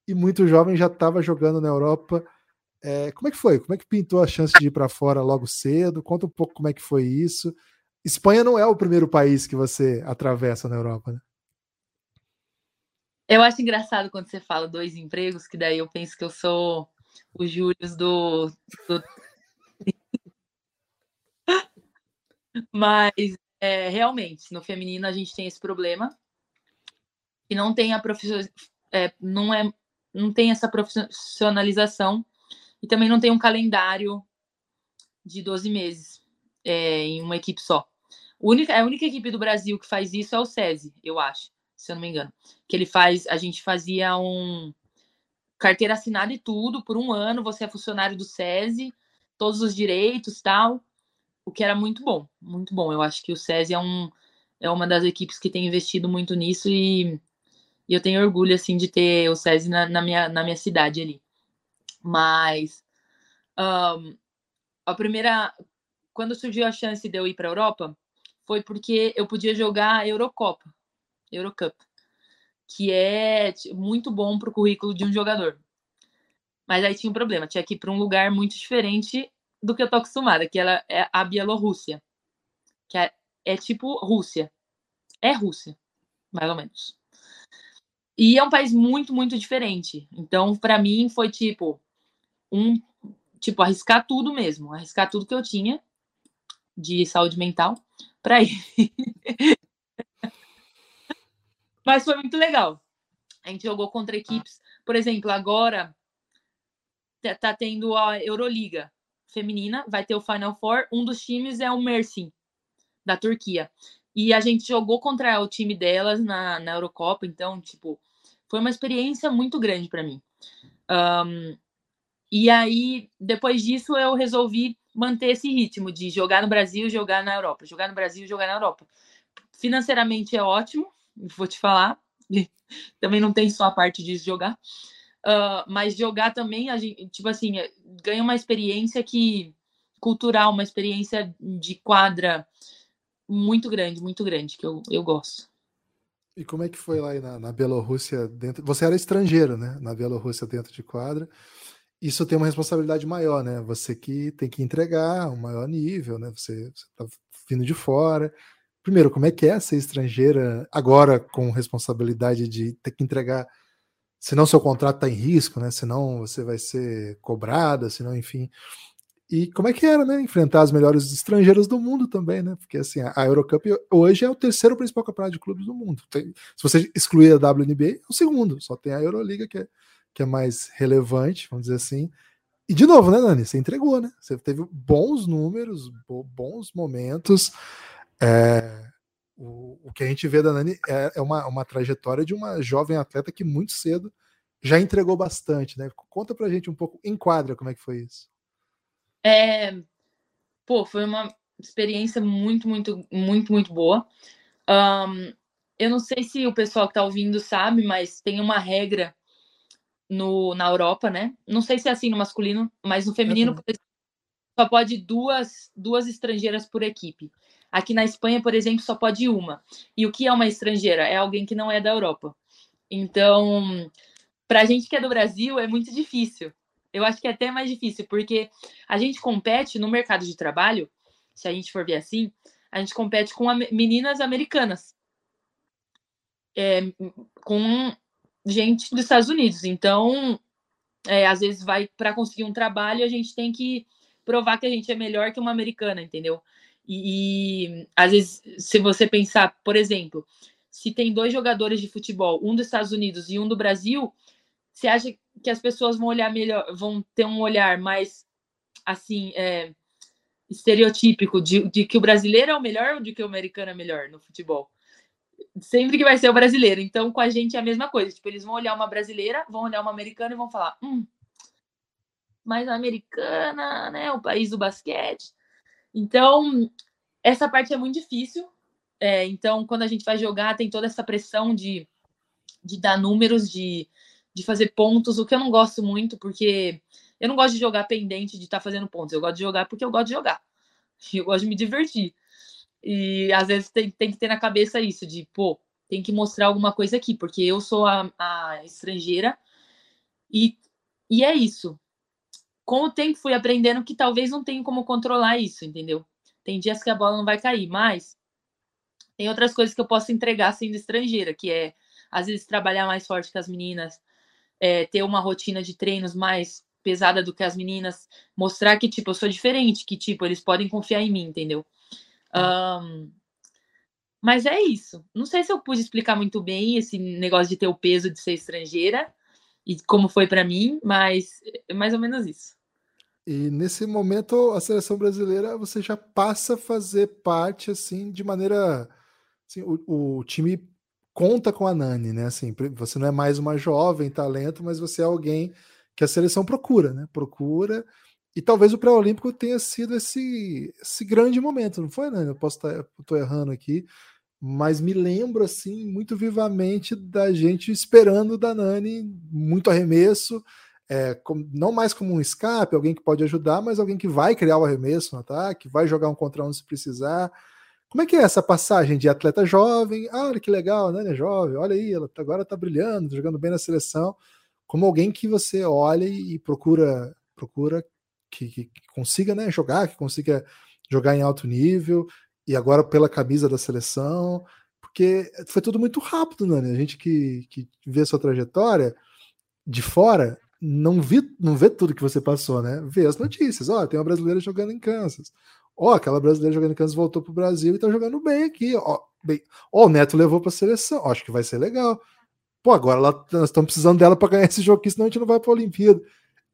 e muito jovem já estava jogando na Europa. É, como é que foi? Como é que pintou a chance de ir para fora logo cedo? Conta um pouco como é que foi isso. Espanha não é o primeiro país que você atravessa na Europa, né? Eu acho engraçado quando você fala dois empregos, que daí eu penso que eu sou o Júlio do, do... Mas é, realmente, no feminino a gente tem esse problema. E não tem a profissão, é, não é, não tem essa profissionalização e também não tem um calendário de 12 meses é, em uma equipe só. Única, a única equipe do Brasil que faz isso é o SESI, eu acho se eu não me engano. Que ele faz, a gente fazia um carteira assinada e tudo por um ano, você é funcionário do SESI, todos os direitos, tal. O que era muito bom, muito bom. Eu acho que o SESI é um é uma das equipes que tem investido muito nisso e, e eu tenho orgulho assim de ter o SESI na, na, minha, na minha cidade ali. Mas um, a primeira quando surgiu a chance de eu ir para a Europa, foi porque eu podia jogar Eurocopa. Eurocup, que é muito bom para o currículo de um jogador. Mas aí tinha um problema, tinha que ir para um lugar muito diferente do que eu tô acostumada, que ela é a Bielorrússia, que é, é tipo Rússia. É Rússia, mais ou menos. E é um país muito, muito diferente. Então, para mim, foi tipo um tipo arriscar tudo mesmo, arriscar tudo que eu tinha de saúde mental para ir. [laughs] Mas foi muito legal. A gente jogou contra equipes, por exemplo, agora tá, tá tendo a Euroliga feminina, vai ter o Final Four. Um dos times é o Mersin, da Turquia. E a gente jogou contra o time delas na, na Eurocopa, então, tipo, foi uma experiência muito grande para mim. Um, e aí, depois disso, eu resolvi manter esse ritmo de jogar no Brasil, jogar na Europa, jogar no Brasil, jogar na Europa. Financeiramente é ótimo, vou te falar. [laughs] também não tem só a parte de jogar. Uh, mas jogar também, a gente, tipo assim, é, ganha uma experiência que cultural, uma experiência de quadra muito grande, muito grande, que eu, eu gosto. E como é que foi lá na, na Bielorrússia dentro? Você era estrangeiro, né? Na Bielorrússia dentro de quadra. Isso tem uma responsabilidade maior, né? Você que tem que entregar um maior nível, né? Você, você tá vindo de fora. Primeiro, como é que é ser estrangeira agora com responsabilidade de ter que entregar, senão seu contrato está em risco, né? Senão você vai ser cobrada, senão, enfim. E como é que era, né? Enfrentar as melhores estrangeiras do mundo também, né? Porque assim, a Eurocup hoje é o terceiro principal campeonato de clubes do mundo. Tem, se você excluir a WNBA, é o segundo. Só tem a Euroliga que é, que é mais relevante, vamos dizer assim. E de novo, né, Nani? Você entregou, né? Você teve bons números, bons momentos. É, o, o que a gente vê da Nani é, é uma, uma trajetória de uma jovem atleta que muito cedo já entregou bastante, né? Conta pra gente um pouco, enquadra como é que foi isso. É, pô, foi uma experiência muito, muito, muito, muito boa. Um, eu não sei se o pessoal que está ouvindo sabe, mas tem uma regra no, na Europa, né? Não sei se é assim no masculino, mas no feminino uhum. só pode duas, duas estrangeiras por equipe. Aqui na Espanha, por exemplo, só pode uma. E o que é uma estrangeira? É alguém que não é da Europa. Então, para a gente que é do Brasil, é muito difícil. Eu acho que é até mais difícil, porque a gente compete no mercado de trabalho, se a gente for ver assim, a gente compete com meninas americanas. É, com gente dos Estados Unidos. Então, é, às vezes vai para conseguir um trabalho, a gente tem que provar que a gente é melhor que uma americana, entendeu? E, e às vezes, se você pensar, por exemplo, se tem dois jogadores de futebol, um dos Estados Unidos e um do Brasil, você acha que as pessoas vão olhar melhor, vão ter um olhar mais assim, é, estereotípico de, de, que o brasileiro é o melhor ou de que o americano é melhor no futebol? Sempre que vai ser o brasileiro. Então, com a gente é a mesma coisa. Tipo, eles vão olhar uma brasileira, vão olhar uma americana e vão falar: hum, mas a americana, né? O país do basquete. Então, essa parte é muito difícil. É, então, quando a gente vai jogar, tem toda essa pressão de, de dar números, de, de fazer pontos, o que eu não gosto muito, porque eu não gosto de jogar pendente de estar tá fazendo pontos. Eu gosto de jogar porque eu gosto de jogar. [laughs] Eu gosto de me divertir. E às vezes tem, tem que ter na cabeça isso, de, pô, tem que mostrar alguma coisa aqui, porque eu sou a, a estrangeira e, e é isso. Com o tempo fui aprendendo que talvez não tenha como controlar isso, entendeu? Tem dias que a bola não vai cair, mas tem outras coisas que eu posso entregar sendo estrangeira, que é, às vezes, trabalhar mais forte que as meninas, é, ter uma rotina de treinos mais pesada do que as meninas, mostrar que, tipo, eu sou diferente, que, tipo, eles podem confiar em mim, entendeu? Um, mas é isso. Não sei se eu pude explicar muito bem esse negócio de ter o peso de ser estrangeira e como foi para mim, mas é mais ou menos isso. E nesse momento a seleção brasileira você já passa a fazer parte assim de maneira assim, o, o time conta com a Nani, né? Assim, você não é mais uma jovem talento, mas você é alguém que a seleção procura, né? Procura. E talvez o pré-olímpico tenha sido esse, esse grande momento, não foi, Nani? Eu posso estar tô errando aqui, mas me lembro assim muito vivamente da gente esperando da Nani muito arremesso, é, com, não mais como um escape, alguém que pode ajudar, mas alguém que vai criar o arremesso no ataque, vai jogar um contra um se precisar. Como é que é essa passagem de atleta jovem? Ah, olha que legal, né? É jovem, olha aí, ela tá, agora tá brilhando, tá jogando bem na seleção. Como alguém que você olha e procura procura que, que, que consiga né, jogar, que consiga jogar em alto nível, e agora pela camisa da seleção, porque foi tudo muito rápido, né? A gente que, que vê a sua trajetória de fora não, vi, não vê tudo que você passou, né? Vê as notícias. Ó, tem uma brasileira jogando em Kansas. Ó, aquela brasileira jogando em Kansas voltou pro Brasil e tá jogando bem aqui. Ó, bem. Ó, o Neto levou pra seleção. Ó, acho que vai ser legal. Pô, agora ela, nós estamos precisando dela para ganhar esse jogo aqui, senão a gente não vai pra Olimpíada.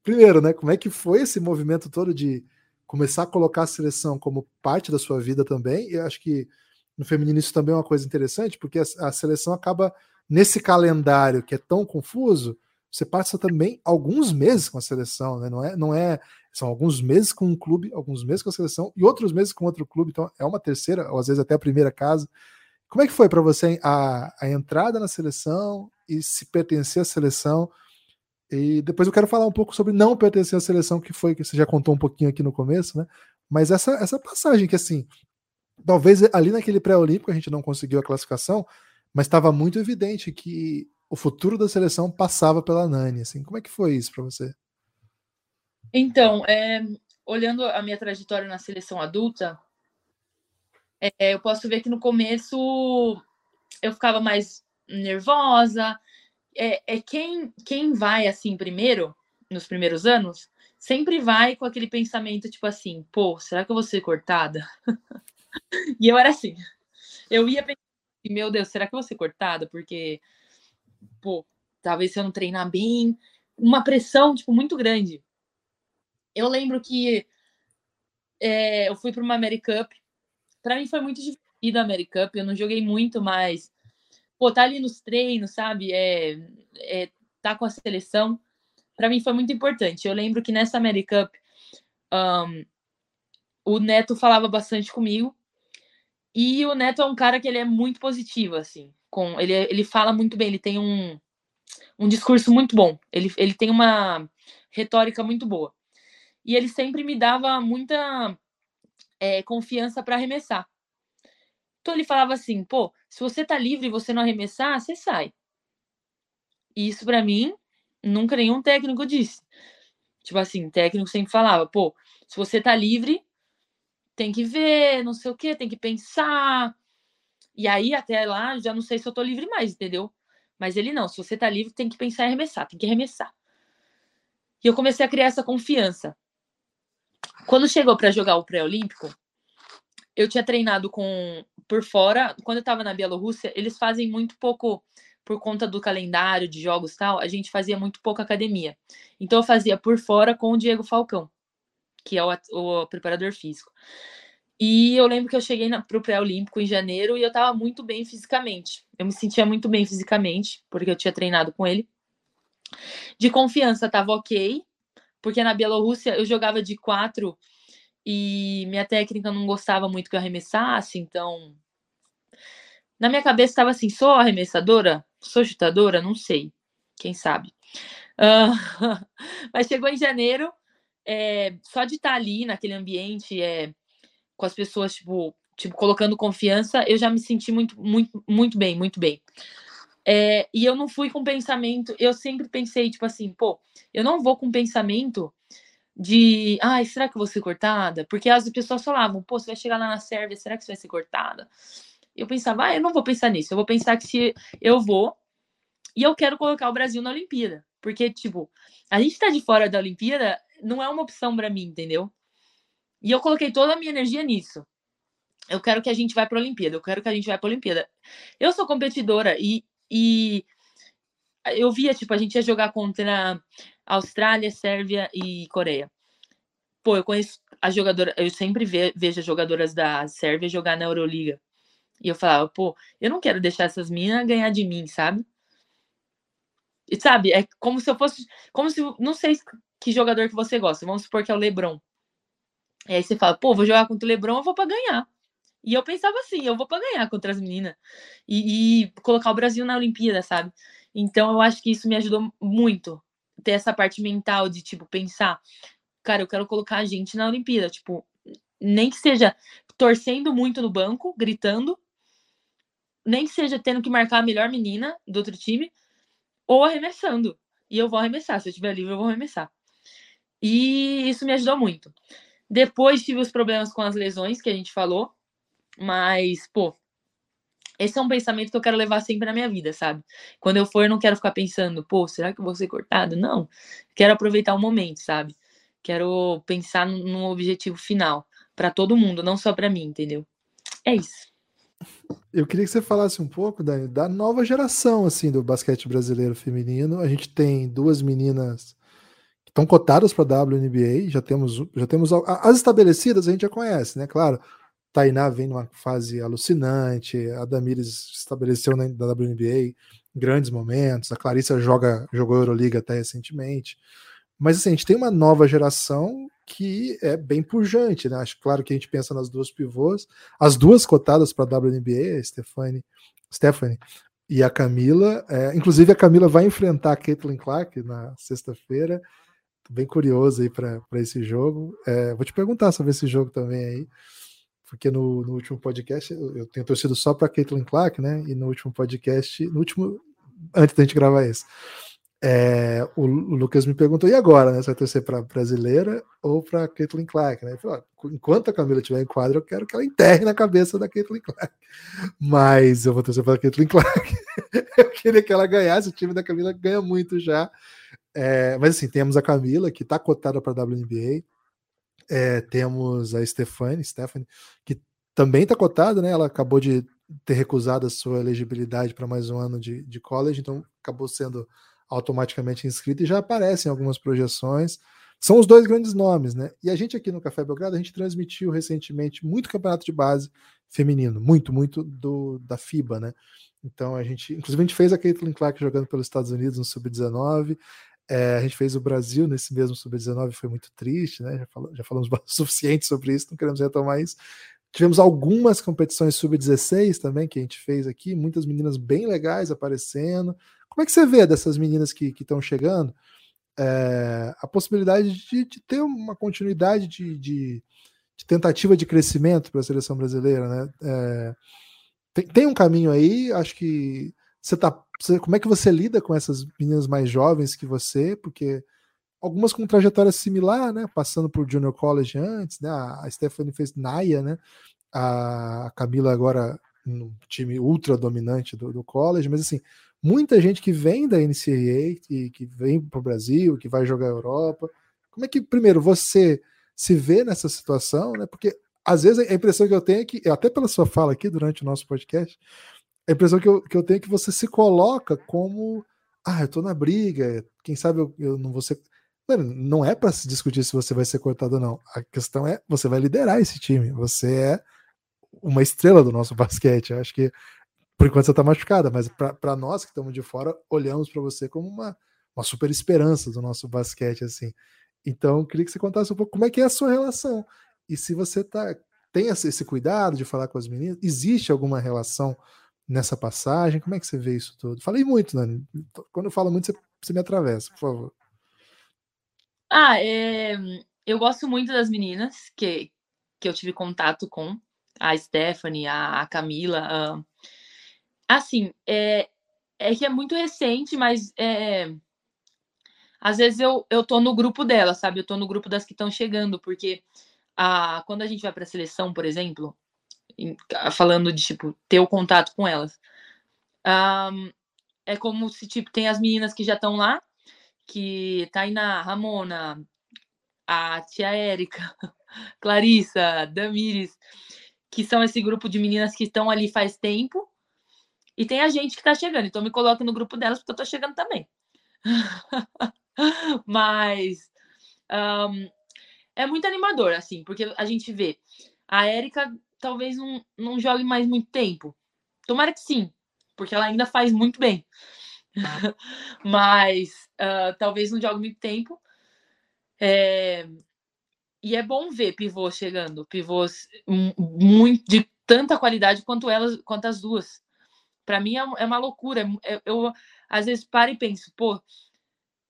Primeiro, né? Como é que foi esse movimento todo de começar a colocar a seleção como parte da sua vida também? E acho que no feminino isso também é uma coisa interessante, porque a, a seleção acaba nesse calendário que é tão confuso, você passa também alguns meses com a seleção, né? Não é, não é são alguns meses com um clube, alguns meses com a seleção e outros meses com outro clube, então é uma terceira, ou às vezes até a primeira casa. Como é que foi para você a, a entrada na seleção e se pertencer à seleção? E depois eu quero falar um pouco sobre não pertencer à seleção, que foi que você já contou um pouquinho aqui no começo, né? Mas essa, essa passagem que assim, talvez ali naquele pré-olímpico a gente não conseguiu a classificação, mas estava muito evidente que o futuro da seleção passava pela Nani. Assim, como é que foi isso para você? Então, é, olhando a minha trajetória na seleção adulta, é, eu posso ver que no começo eu ficava mais nervosa. É, é quem, quem vai assim primeiro, nos primeiros anos, sempre vai com aquele pensamento tipo assim: pô, será que eu vou ser cortada? [laughs] e eu era assim. Eu ia pensar, meu Deus, será que eu vou ser cortada? Porque pô, talvez se eu não treinar bem, uma pressão, tipo, muito grande. Eu lembro que é, eu fui para uma Americup, para mim foi muito divertido a Americup, eu não joguei muito, mas, pô, tá ali nos treinos, sabe, é, é tá com a seleção, para mim foi muito importante. Eu lembro que nessa Americup, um, o Neto falava bastante comigo, E o Neto é um cara que ele é muito positivo, assim. Com, ele, ele fala muito bem, ele tem um, um discurso muito bom. Ele, ele tem uma retórica muito boa. E ele sempre me dava muita é, confiança para arremessar. Então ele falava assim, pô, se você tá livre e você não arremessar, você sai. E isso para mim, nunca nenhum técnico disse. Tipo assim, técnico sempre falava, pô, se você tá livre, tem que ver, não sei o que, tem que pensar. E aí, até lá, já não sei se eu tô livre mais, entendeu? Mas ele não, se você tá livre, tem que pensar em arremessar, tem que arremessar. E eu comecei a criar essa confiança. Quando chegou para jogar o pré-olímpico, eu tinha treinado com por fora. Quando eu estava na Bielorrússia, eles fazem muito pouco por conta do calendário de jogos tal, a gente fazia muito pouco academia. Então eu fazia por fora com o Diego Falcão, que é o, o preparador físico. E eu lembro que eu cheguei para o pré-olímpico em janeiro e eu estava muito bem fisicamente. Eu me sentia muito bem fisicamente, porque eu tinha treinado com ele. De confiança estava ok, porque na Bielorrússia eu jogava de quatro e minha técnica não gostava muito que eu arremessasse, então. Na minha cabeça estava assim: sou arremessadora? Sou chutadora? Não sei. Quem sabe? Uh, [laughs] mas chegou em janeiro, é, só de estar ali naquele ambiente, é, com as pessoas, tipo, tipo, colocando confiança, eu já me senti muito, muito, muito bem, muito bem. É, e eu não fui com pensamento, eu sempre pensei, tipo assim, pô, eu não vou com pensamento de, ai, será que eu vou ser cortada? Porque as pessoas falavam, pô, você vai chegar lá na Sérvia, será que você vai ser cortada? Eu pensava, ah, eu não vou pensar nisso, eu vou pensar que se eu vou e eu quero colocar o Brasil na Olimpíada. Porque, tipo, a gente tá de fora da Olimpíada não é uma opção para mim, entendeu? E eu coloquei toda a minha energia nisso. Eu quero que a gente vá para a Olimpíada, eu quero que a gente vá para a Olimpíada. Eu sou competidora e e eu via, tipo, a gente ia jogar contra Austrália, Sérvia e Coreia. Pô, eu conheço a jogadora, eu sempre ve, vejo as jogadoras da Sérvia jogar na Euroliga. E eu falava, pô, eu não quero deixar essas minas ganhar de mim, sabe? E sabe, é como se eu fosse, como se, não sei que jogador que você gosta, vamos supor que é o LeBron. E aí você fala, pô, vou jogar contra o LeBron, eu vou para ganhar. E eu pensava assim, eu vou para ganhar contra as meninas e, e, colocar o Brasil na Olimpíada, sabe? Então eu acho que isso me ajudou muito ter essa parte mental de tipo pensar, cara, eu quero colocar a gente na Olimpíada, tipo, nem que seja torcendo muito no banco, gritando, nem que seja tendo que marcar a melhor menina do outro time ou arremessando. E eu vou arremessar, se eu estiver livre eu vou arremessar. E isso me ajudou muito. Depois tive os problemas com as lesões que a gente falou, mas, pô, esse é um pensamento que eu quero levar sempre na minha vida, sabe? Quando eu for, eu não quero ficar pensando, pô, será que eu vou ser cortado? Não. Quero aproveitar o momento, sabe? Quero pensar num objetivo final para todo mundo, não só para mim, entendeu? É isso. Eu queria que você falasse um pouco da, da nova geração assim do basquete brasileiro feminino. A gente tem duas meninas que estão cotadas para a WNBA, já temos já temos as estabelecidas a gente já conhece, né? Claro, Tainá vem numa fase alucinante, a Damires estabeleceu na WNBA grandes momentos, a Clarissa joga, jogou Euroliga até recentemente. Mas assim, a gente tem uma nova geração que é bem pujante, né? Acho claro que a gente pensa nas duas pivôs, as duas cotadas para a WNBA, a Stephanie, Stephanie e a Camila. É, inclusive, a Camila vai enfrentar a Caitlin Clark na sexta-feira. Bem curioso aí para esse jogo. É, vou te perguntar sobre esse jogo também aí porque no, no último podcast eu, tenho torcido só para Caitlin Clark, né? E no último podcast, no último, antes da gente gravar isso, é, o, o, Lucas me perguntou: e agora, né? Você vai torcer para brasileira ou para Caitlin Clark, né? Eu falei, enquanto a Camila estiver em quadro, eu quero que ela enterre na cabeça da Caitlin Clark. Mas eu vou torcer para Caitlin Clark. [laughs] eu queria que ela ganhasse, o time da Camila ganha muito já. É, mas assim, temos a Camila, que está cotada para a WNBA é, temos a Stephanie, Stephanie, que também está cotada, né? Ela acabou de ter recusado a sua elegibilidade para mais um ano de, de college, então acabou sendo automaticamente inscrita e já aparece em algumas projeções. São os dois grandes nomes, né? E a gente aqui no Café Belgrado, a gente transmitiu recentemente muito campeonato de base feminino, muito, muito do da FIBA, né? Então a gente, inclusive a gente fez a Caitlin Clark jogando pelos Estados Unidos no sub-19, é, a gente fez o Brasil nesse mesmo Sub-19, foi muito triste, né? Já, falamos, já falamos [laughs] o suficiente sobre isso, não queremos retomar isso. Tivemos algumas competições sub-16 também que a gente fez aqui, muitas meninas bem legais aparecendo. Como é que você vê dessas meninas que estão chegando? É, a possibilidade de, de, ter uma continuidade de, de, de tentativa de crescimento para a seleção brasileira, né? É, tem, tem, um caminho aí, acho que você tá. Como é que você lida com essas meninas mais jovens que você? Porque algumas com trajetória similar, né? Passando por Junior College antes, né? A Stephanie fez Naya, né? A Camila agora no time ultra dominante do, do college, mas assim, muita gente que vem da NCAA, que, que vem para o Brasil, que vai jogar a Europa. Como é que, primeiro, você se vê nessa situação, né? Porque às vezes a impressão que eu tenho é que, até pela sua fala aqui durante o nosso podcast, a impressão que eu, que eu tenho é que você se coloca como ah, eu tô na briga, quem sabe eu, eu não vou ser. Não é para se discutir se você vai ser cortado ou não. A questão é você vai liderar esse time. Você é uma estrela do nosso [laughs] basquete. Eu acho que por enquanto você está machucada, mas para nós que estamos de fora, olhamos para você como uma, uma super esperança do nosso basquete. assim. Então, queria que você contasse um pouco como é que é a sua relação. E se você tá, tem esse cuidado de falar com as meninas, existe alguma relação nessa passagem? Como é que você vê isso tudo? Falei muito, Nani. Quando eu falo muito, você, você me atravessa, por favor. Ah, é, eu gosto muito das meninas que, que eu tive contato com, a Stephanie, a, a Camila. A... Assim, é, é que é muito recente, mas é, às vezes eu, eu tô no grupo dela, sabe? Eu tô no grupo das que estão chegando, porque a, quando a gente vai para a seleção, por exemplo, em, falando de tipo ter o contato com elas, um, é como se tipo tem as meninas que já estão lá que Tainá, Ramona, a tia Érica, [laughs] Clarissa, Damires, que são esse grupo de meninas que estão ali faz tempo, e tem a gente que está chegando. Então me coloco no grupo delas porque eu estou chegando também. [laughs] Mas um, é muito animador, assim, porque a gente vê a Érica talvez não, não jogue mais muito tempo. Tomara que sim, porque ela ainda faz muito bem. [laughs] Mas uh, talvez não jogue muito tempo. É... E é bom ver pivôs chegando, pivôs muito de tanta qualidade quanto elas, quanto as duas. Para mim é, é, uma loucura. Eu, eu às vezes paro e penso, pô,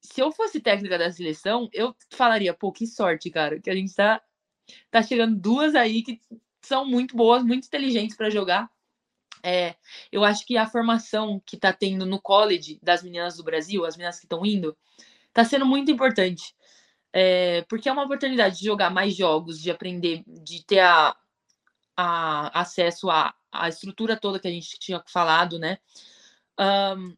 se eu fosse técnica da seleção, eu falaria, pô, que sorte, cara, que a gente tá, tá chegando duas aí que são muito boas, muito inteligentes para jogar. É, eu acho que a formação que está tendo no college das meninas do Brasil, as meninas que estão indo, está sendo muito importante. É, porque é uma oportunidade de jogar mais jogos, de aprender, de ter a, a acesso à, estrutura toda que a gente tinha falado, né? Um,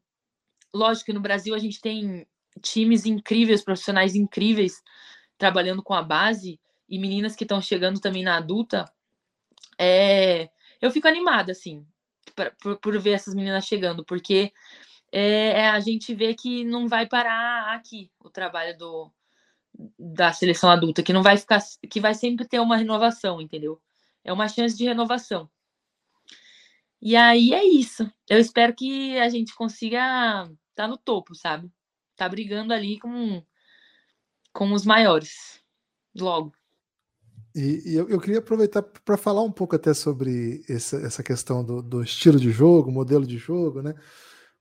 lógico que no Brasil a gente tem times incríveis, profissionais incríveis trabalhando com a base e meninas que estão chegando também na adulta. É, eu fico animada, assim, pra, por, por, ver essas meninas chegando, porque é, é, a gente vê que não vai parar aqui o trabalho do, da seleção adulta, que não vai ficar, que vai sempre ter uma renovação, entendeu? É uma chance de renovação. E aí é isso. Eu espero que a gente consiga estar tá no topo, sabe? Tá brigando ali com, com os maiores. Logo. E, e eu, eu, queria aproveitar para falar um pouco até sobre essa, essa questão do, do, estilo de jogo, modelo de jogo, né?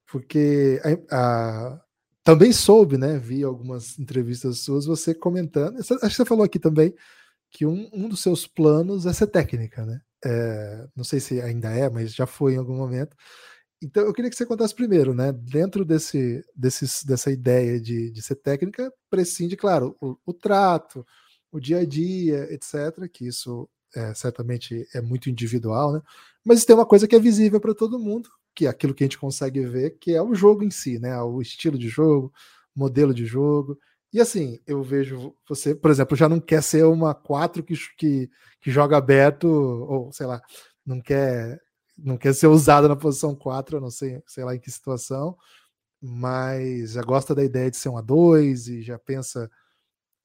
Porque a, a, também soube, né? Vi algumas entrevistas suas, você comentando. Acho que você falou aqui também que um, um dos seus planos é ser técnica, né? É, não sei se ainda é, mas já foi em algum momento. Então eu queria que você contasse primeiro, né? Dentro desse, desse dessa ideia de, de ser técnica, prescinde, claro, o, o trato, o dia a dia, etc. Que isso é, certamente é muito individual, né? Mas tem uma coisa que é visível para todo mundo, que é aquilo que a gente consegue ver, que é o jogo em si, né? O estilo de jogo, modelo de jogo. E assim, eu vejo você, por exemplo, já não quer ser uma 4 que, que, que joga aberto, ou sei lá, não quer não quer ser usada na posição 4, eu não sei, sei lá em que situação, mas já gosta da ideia de ser um A2 e já pensa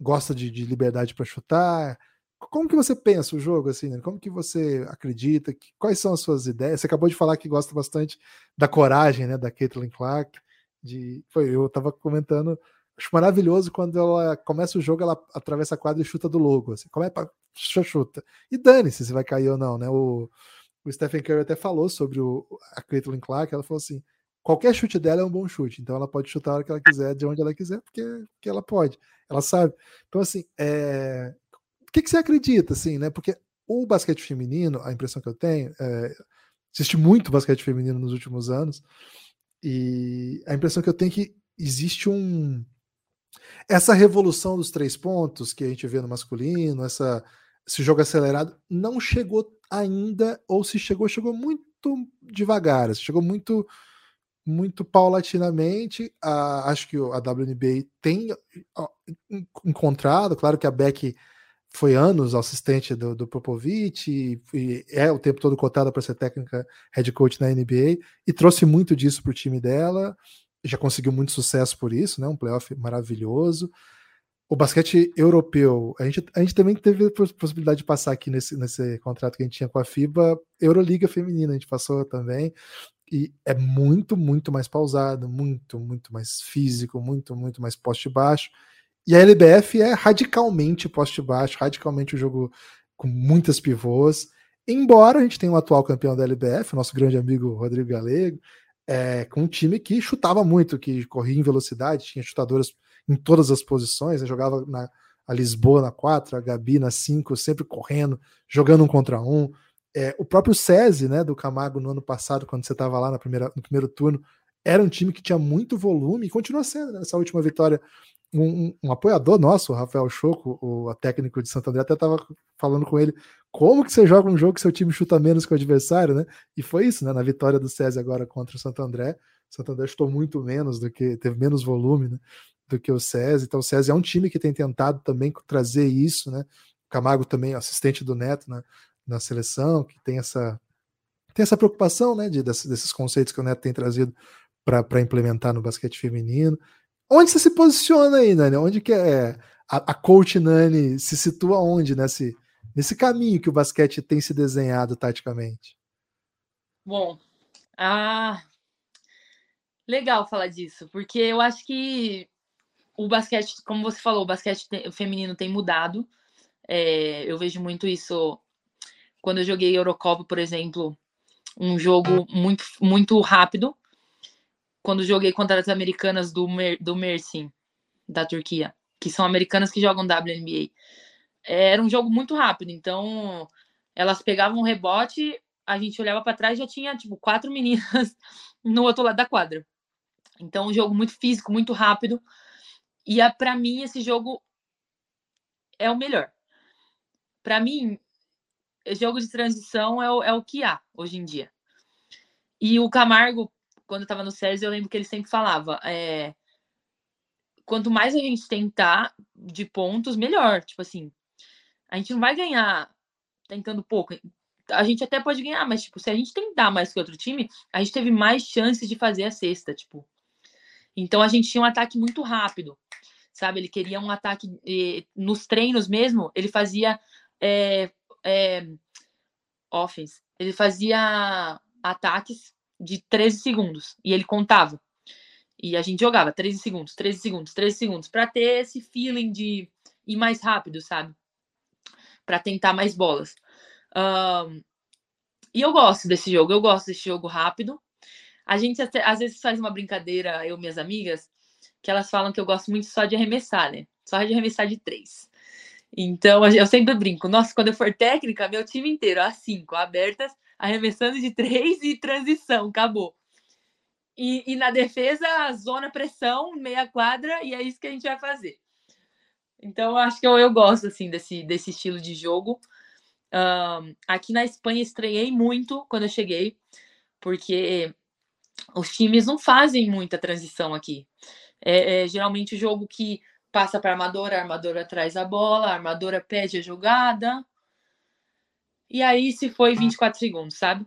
gosta de, de liberdade para chutar. Como que você pensa o jogo assim? Né? Como que você acredita? Que, quais são as suas ideias? Você acabou de falar que gosta bastante da coragem, né, da Caitlin Clark. De, foi, eu estava comentando, acho maravilhoso quando ela começa o jogo, ela atravessa a quadra e chuta do logo. Assim, como é, chuta. E dane-se se vai cair ou não, né? O, o Stephen Curry até falou sobre o, a Caitlin Clark, ela falou assim, qualquer chute dela é um bom chute, então ela pode chutar a hora que ela quiser, de onde ela quiser, porque, porque ela pode, ela sabe. Então, assim, é... o que, que você acredita, assim, né? Porque o basquete feminino, a impressão que eu tenho, é... existe muito basquete feminino nos últimos anos, e a impressão que eu tenho é que existe um essa revolução dos três pontos que a gente vê no masculino, essa, esse jogo acelerado, não chegou ainda, ou se chegou, chegou muito devagar, chegou muito muito paulatinamente. A, acho que a WNBA tem encontrado, claro que a Beck foi anos assistente do, do Popovich e, e, é o tempo todo cotada para ser técnica head coach na NBA e trouxe muito disso para o time dela já conseguiu muito sucesso por isso, né? Um playoff maravilhoso. O basquete europeu, a gente, a gente também teve a possibilidade de passar aqui nesse, nesse contrato que a gente tinha com a FIBA, Euroliga Feminina, a gente passou também, e é muito, muito mais pausado, muito, muito mais físico, muito, muito mais poste baixo. E a LBF é radicalmente poste baixo, radicalmente o um jogo com muitas pivôs. Embora a gente tenha o um atual campeão da LBF, nosso grande amigo Rodrigo Galego, é, com um time que chutava muito, que corria em velocidade, tinha chutadoras em todas as posições, né? jogava na a Lisboa na 4, a Gabi na 5, sempre correndo, jogando um contra um. É, o próprio SESI, né, do Camargo no ano passado, quando você estava lá na primeira, no primeiro turno, era um time que tinha muito volume e continua sendo, né, nessa última vitória um, um, apoiador nosso, o Rafael Choco, o técnico de Santo André, até estava falando com ele como que você joga um jogo que seu time chuta menos que o adversário, né? E foi isso, né? Na vitória do César agora contra o Santo André, o Santo André chutou muito menos do que, teve menos volume, né? Do que o César. Então o César é um time que tem tentado também trazer isso, né? O Camargo também, assistente do Neto na, na seleção, que tem essa tem essa preocupação, né? De, desses, desses conceitos que o Neto tem trazido para implementar no basquete feminino. Onde você se posiciona aí, Nani? Onde que é a, a coach Nani se situa onde nesse, nesse caminho que o basquete tem se desenhado taticamente? Bom, ah, legal falar disso, porque eu acho que o basquete, como você falou, o basquete feminino tem mudado. É, eu vejo muito isso quando eu joguei Eurocopa, por exemplo, um jogo muito, muito rápido quando joguei contra as americanas do, Mer, do Mersin, da Turquia, que são americanas que jogam WNBA. Era um jogo muito rápido, então elas pegavam um rebote, a gente olhava para trás já tinha tipo quatro meninas [laughs] no outro lado da quadra. Então, um jogo muito físico, muito rápido. E para mim esse jogo é o melhor. Para mim, jogo de transição é o, é o que há hoje em dia. E o Camargo, quando eu tava no Sérgio, eu lembro que ele sempre falava: é, quanto mais a gente tentar de pontos, melhor. Tipo assim, a gente não vai ganhar tentando pouco. A gente até pode ganhar, mas tipo, se a gente tentar mais que outro time, a gente teve mais chances de fazer a cesta, tipo. Então a gente tinha um ataque muito rápido, sabe? Ele queria um ataque nos treinos mesmo. Ele fazia é, é, offense. Ele fazia ataques de 13 segundos. E ele contava. E a gente jogava 13 segundos, 13 segundos, 13 segundos, para ter esse feeling de ir mais rápido, sabe? Para tentar mais bolas. Um, e eu gosto desse jogo, eu gosto desse jogo rápido. A gente até, às vezes faz uma brincadeira, eu e minhas amigas, que elas falam que eu gosto muito só de arremessar, né? Só de arremessar de três. Então, eu sempre brinco. Nossa, quando eu for técnica, meu time inteiro, às cinco, abertas, arremessando de [laughs] três e transição, acabou. E, e, na defesa, zona pressão, meia quadra, e é isso que a gente vai fazer. Então, acho que eu, eu gosto assim desse, desse estilo de jogo. Um, aqui na Espanha estranhei muito quando eu cheguei, porque os times não fazem muita transição aqui. É, é geralmente o jogo que passa para a armadora, a armadora traz a bola, a armadora pede a jogada, e aí se foi 24 segundos, sabe?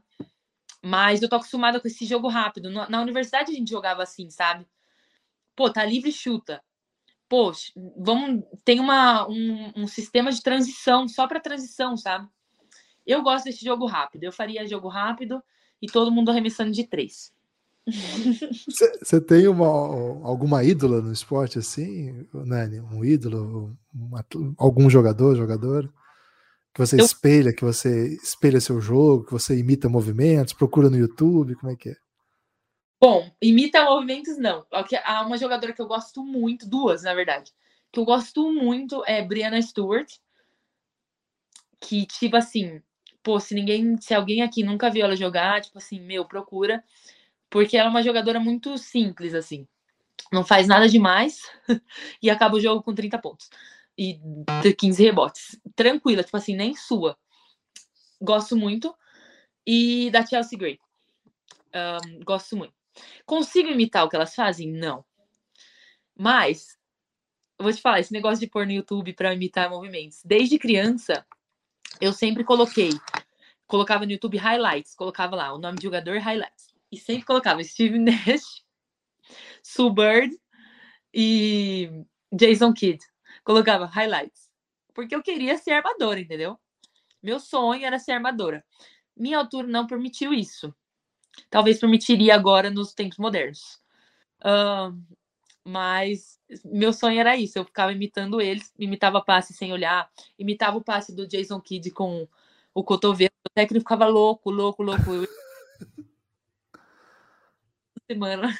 Mas eu tô acostumada com esse jogo rápido. Na universidade a gente jogava assim, sabe? Pô, tá livre chuta. Pô, vamos. Tem uma, um, um sistema de transição, só para transição, sabe? Eu gosto desse jogo rápido. Eu faria jogo rápido e todo mundo arremessando de três. Você tem uma, alguma ídola no esporte assim, Nani? Um ídolo? Uma, algum jogador, jogador? Que você Eu- espelha, que você espelha seu jogo, que você imita movimentos, procura no YouTube, como é que é? Bom, imita movimentos, não. Há uma jogadora que eu gosto muito, duas, na verdade, que eu gosto muito é Brianna Stewart, que, tipo assim, pô, se ninguém, se alguém aqui nunca viu ela jogar, tipo assim, meu, procura, porque ela é uma jogadora muito simples, assim. Não faz nada demais [laughs] e acaba o jogo com 30 pontos e 15 rebotes. Tranquila, tipo assim, nem sua. Gosto muito. E da Chelsea Gray. Ahn, gosto muito. Consigo imitar o que elas fazem? Não. Mas, vou te falar, esse negócio de pôr no YouTube para imitar movimentos. Desde criança, eu sempre coloquei. Colocava no YouTube highlights, colocava lá o nome de jogador highlights. E sempre colocava Steve Nash, Sue Bird e Jason Kidd. Colocava highlights. Porque eu queria ser armadora, entendeu? Meu sonho era ser armadora. Minha altura não permitiu isso talvez permitiria agora nos tempos modernos. Ahn, mas meu sonho era isso, eu ficava imitando eles, imitava passe sem olhar, imitava o passe do Jason Kidd com o cotovelo, o técnico ficava louco, louco, louco. Eu... Semana.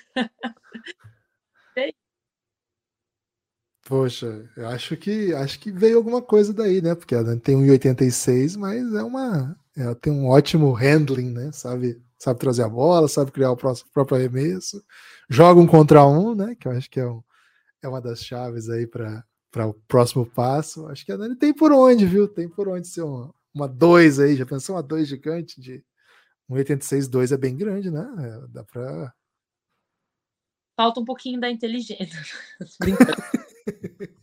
Poxa, eu acho que acho que veio alguma coisa daí, né? Porque ela tem 1,86, mas é uma. Ela tem um ótimo handling, né? Sabe, sabe trazer a bola, sabe criar o próximo, próprio arremesso, joga um contra um, né? Que eu acho que é, um, é uma das chaves aí para o próximo passo. Acho que a Dani tem por onde, viu? Tem por onde ser uma, uma 2 aí. Já pensou uma 2 gigante de 1,86, 2 é bem grande, né? É, dá pra. Falta um pouquinho da inteligência. [laughs]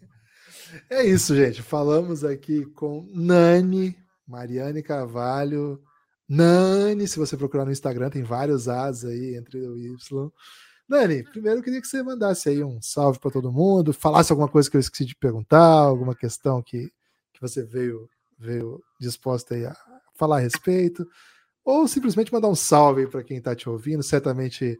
É isso, gente. Falamos aqui com Nani, Mariane Carvalho. Nani, se você procurar no Instagram, tem vários As aí entre o Y. Nani, primeiro eu queria que você mandasse aí um salve para todo mundo, falasse alguma coisa que eu esqueci de perguntar, alguma questão que, que você veio, veio disposta aí a falar a respeito, ou simplesmente mandar um salve para quem está te ouvindo. Certamente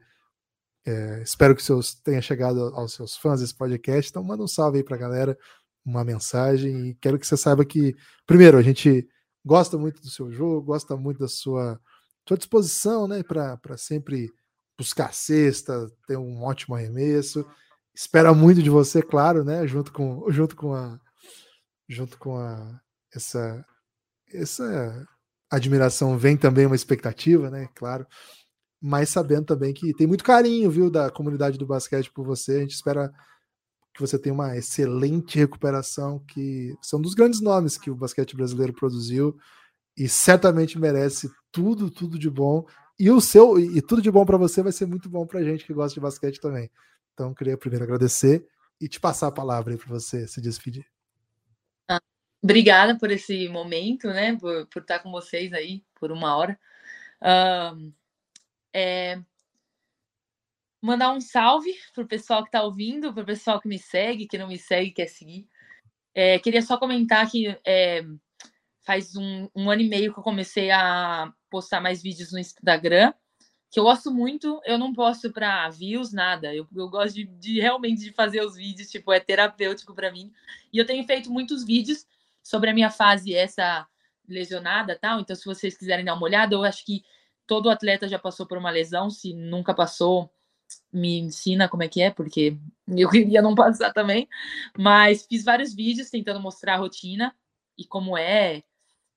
é, espero que seus, tenha chegado aos seus fãs esse podcast. Então, manda um salve aí para a galera, uma mensagem. E quero que você saiba que, primeiro, a gente gosta muito do seu jogo, gosta muito da sua, sua disposição né, para sempre buscar cesta, ter um ótimo arremesso. Espera muito de você, claro, né? Junto com, junto com a junto com a essa essa admiração vem também uma expectativa, né? Claro mas sabendo também que tem muito carinho, viu, da comunidade do basquete por você. A gente espera que você tenha uma excelente recuperação, que são dos grandes nomes que o basquete brasileiro produziu e certamente merece tudo, tudo de bom. E o seu e tudo de bom para você vai ser muito bom para gente que gosta de basquete também. Então, queria primeiro agradecer e te passar a palavra para você se despedir. Obrigada por esse momento, né? Por, por estar com vocês aí por uma hora. É, mandar um salve pro pessoal que está ouvindo, pro pessoal que me segue, que não me segue, quer seguir. É, queria só comentar que é, faz um, um, ano e meio que eu comecei a postar mais vídeos no Instagram, que eu gosto muito. Eu não posto para views, nada. Eu, eu gosto de, de, realmente de fazer os vídeos, tipo, é terapêutico para mim. E eu tenho feito muitos vídeos sobre a minha fase essa lesionada, tal. Então, se vocês quiserem dar uma olhada, eu acho que todo atleta já passou por uma lesão, se nunca passou, me ensina como é que é, porque eu [laughs] queria não passar também. Mas fiz vários vídeos tentando mostrar a rotina e como é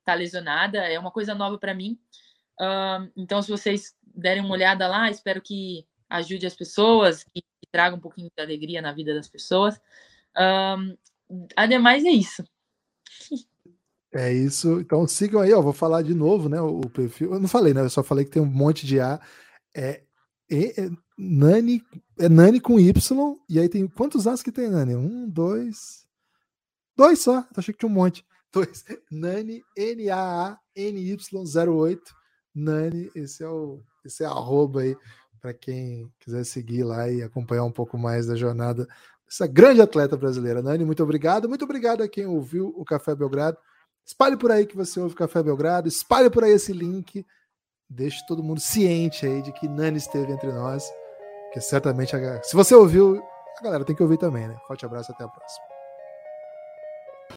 tá lesionada, é uma coisa nova para mim. Uh, então, se vocês derem uma olhada lá, espero que ajude as pessoas, que traga um pouquinho de alegria na vida das pessoas. Uh, ademais, é isso. [laughs] É isso. Então sigam aí, ó. Vou falar de novo, né? O, perfil. Eu não falei, né? Eu só falei que tem um monte de A. É, é, é Nani, é Nani com Y. E aí tem quantos As que tem, Nani? Um, dois. Dois só. Eu achei que tinha um monte. [laughs] Dois. Nani, N-A-A-N-Y08. Nani, esse é o esse é arroba aí para quem quiser seguir lá e acompanhar um pouco mais da jornada dessa grande atleta brasileira. Nani, muito obrigado. Muito obrigado a quem ouviu o Café Belgrado. Espalhe por aí que você ouve Café Belgrado, espalhe por aí esse link, deixe todo mundo ciente aí de que Nani esteve entre nós, que certamente, a... se você ouviu, a galera tem que ouvir também, né? Forte abraço, até a próxima.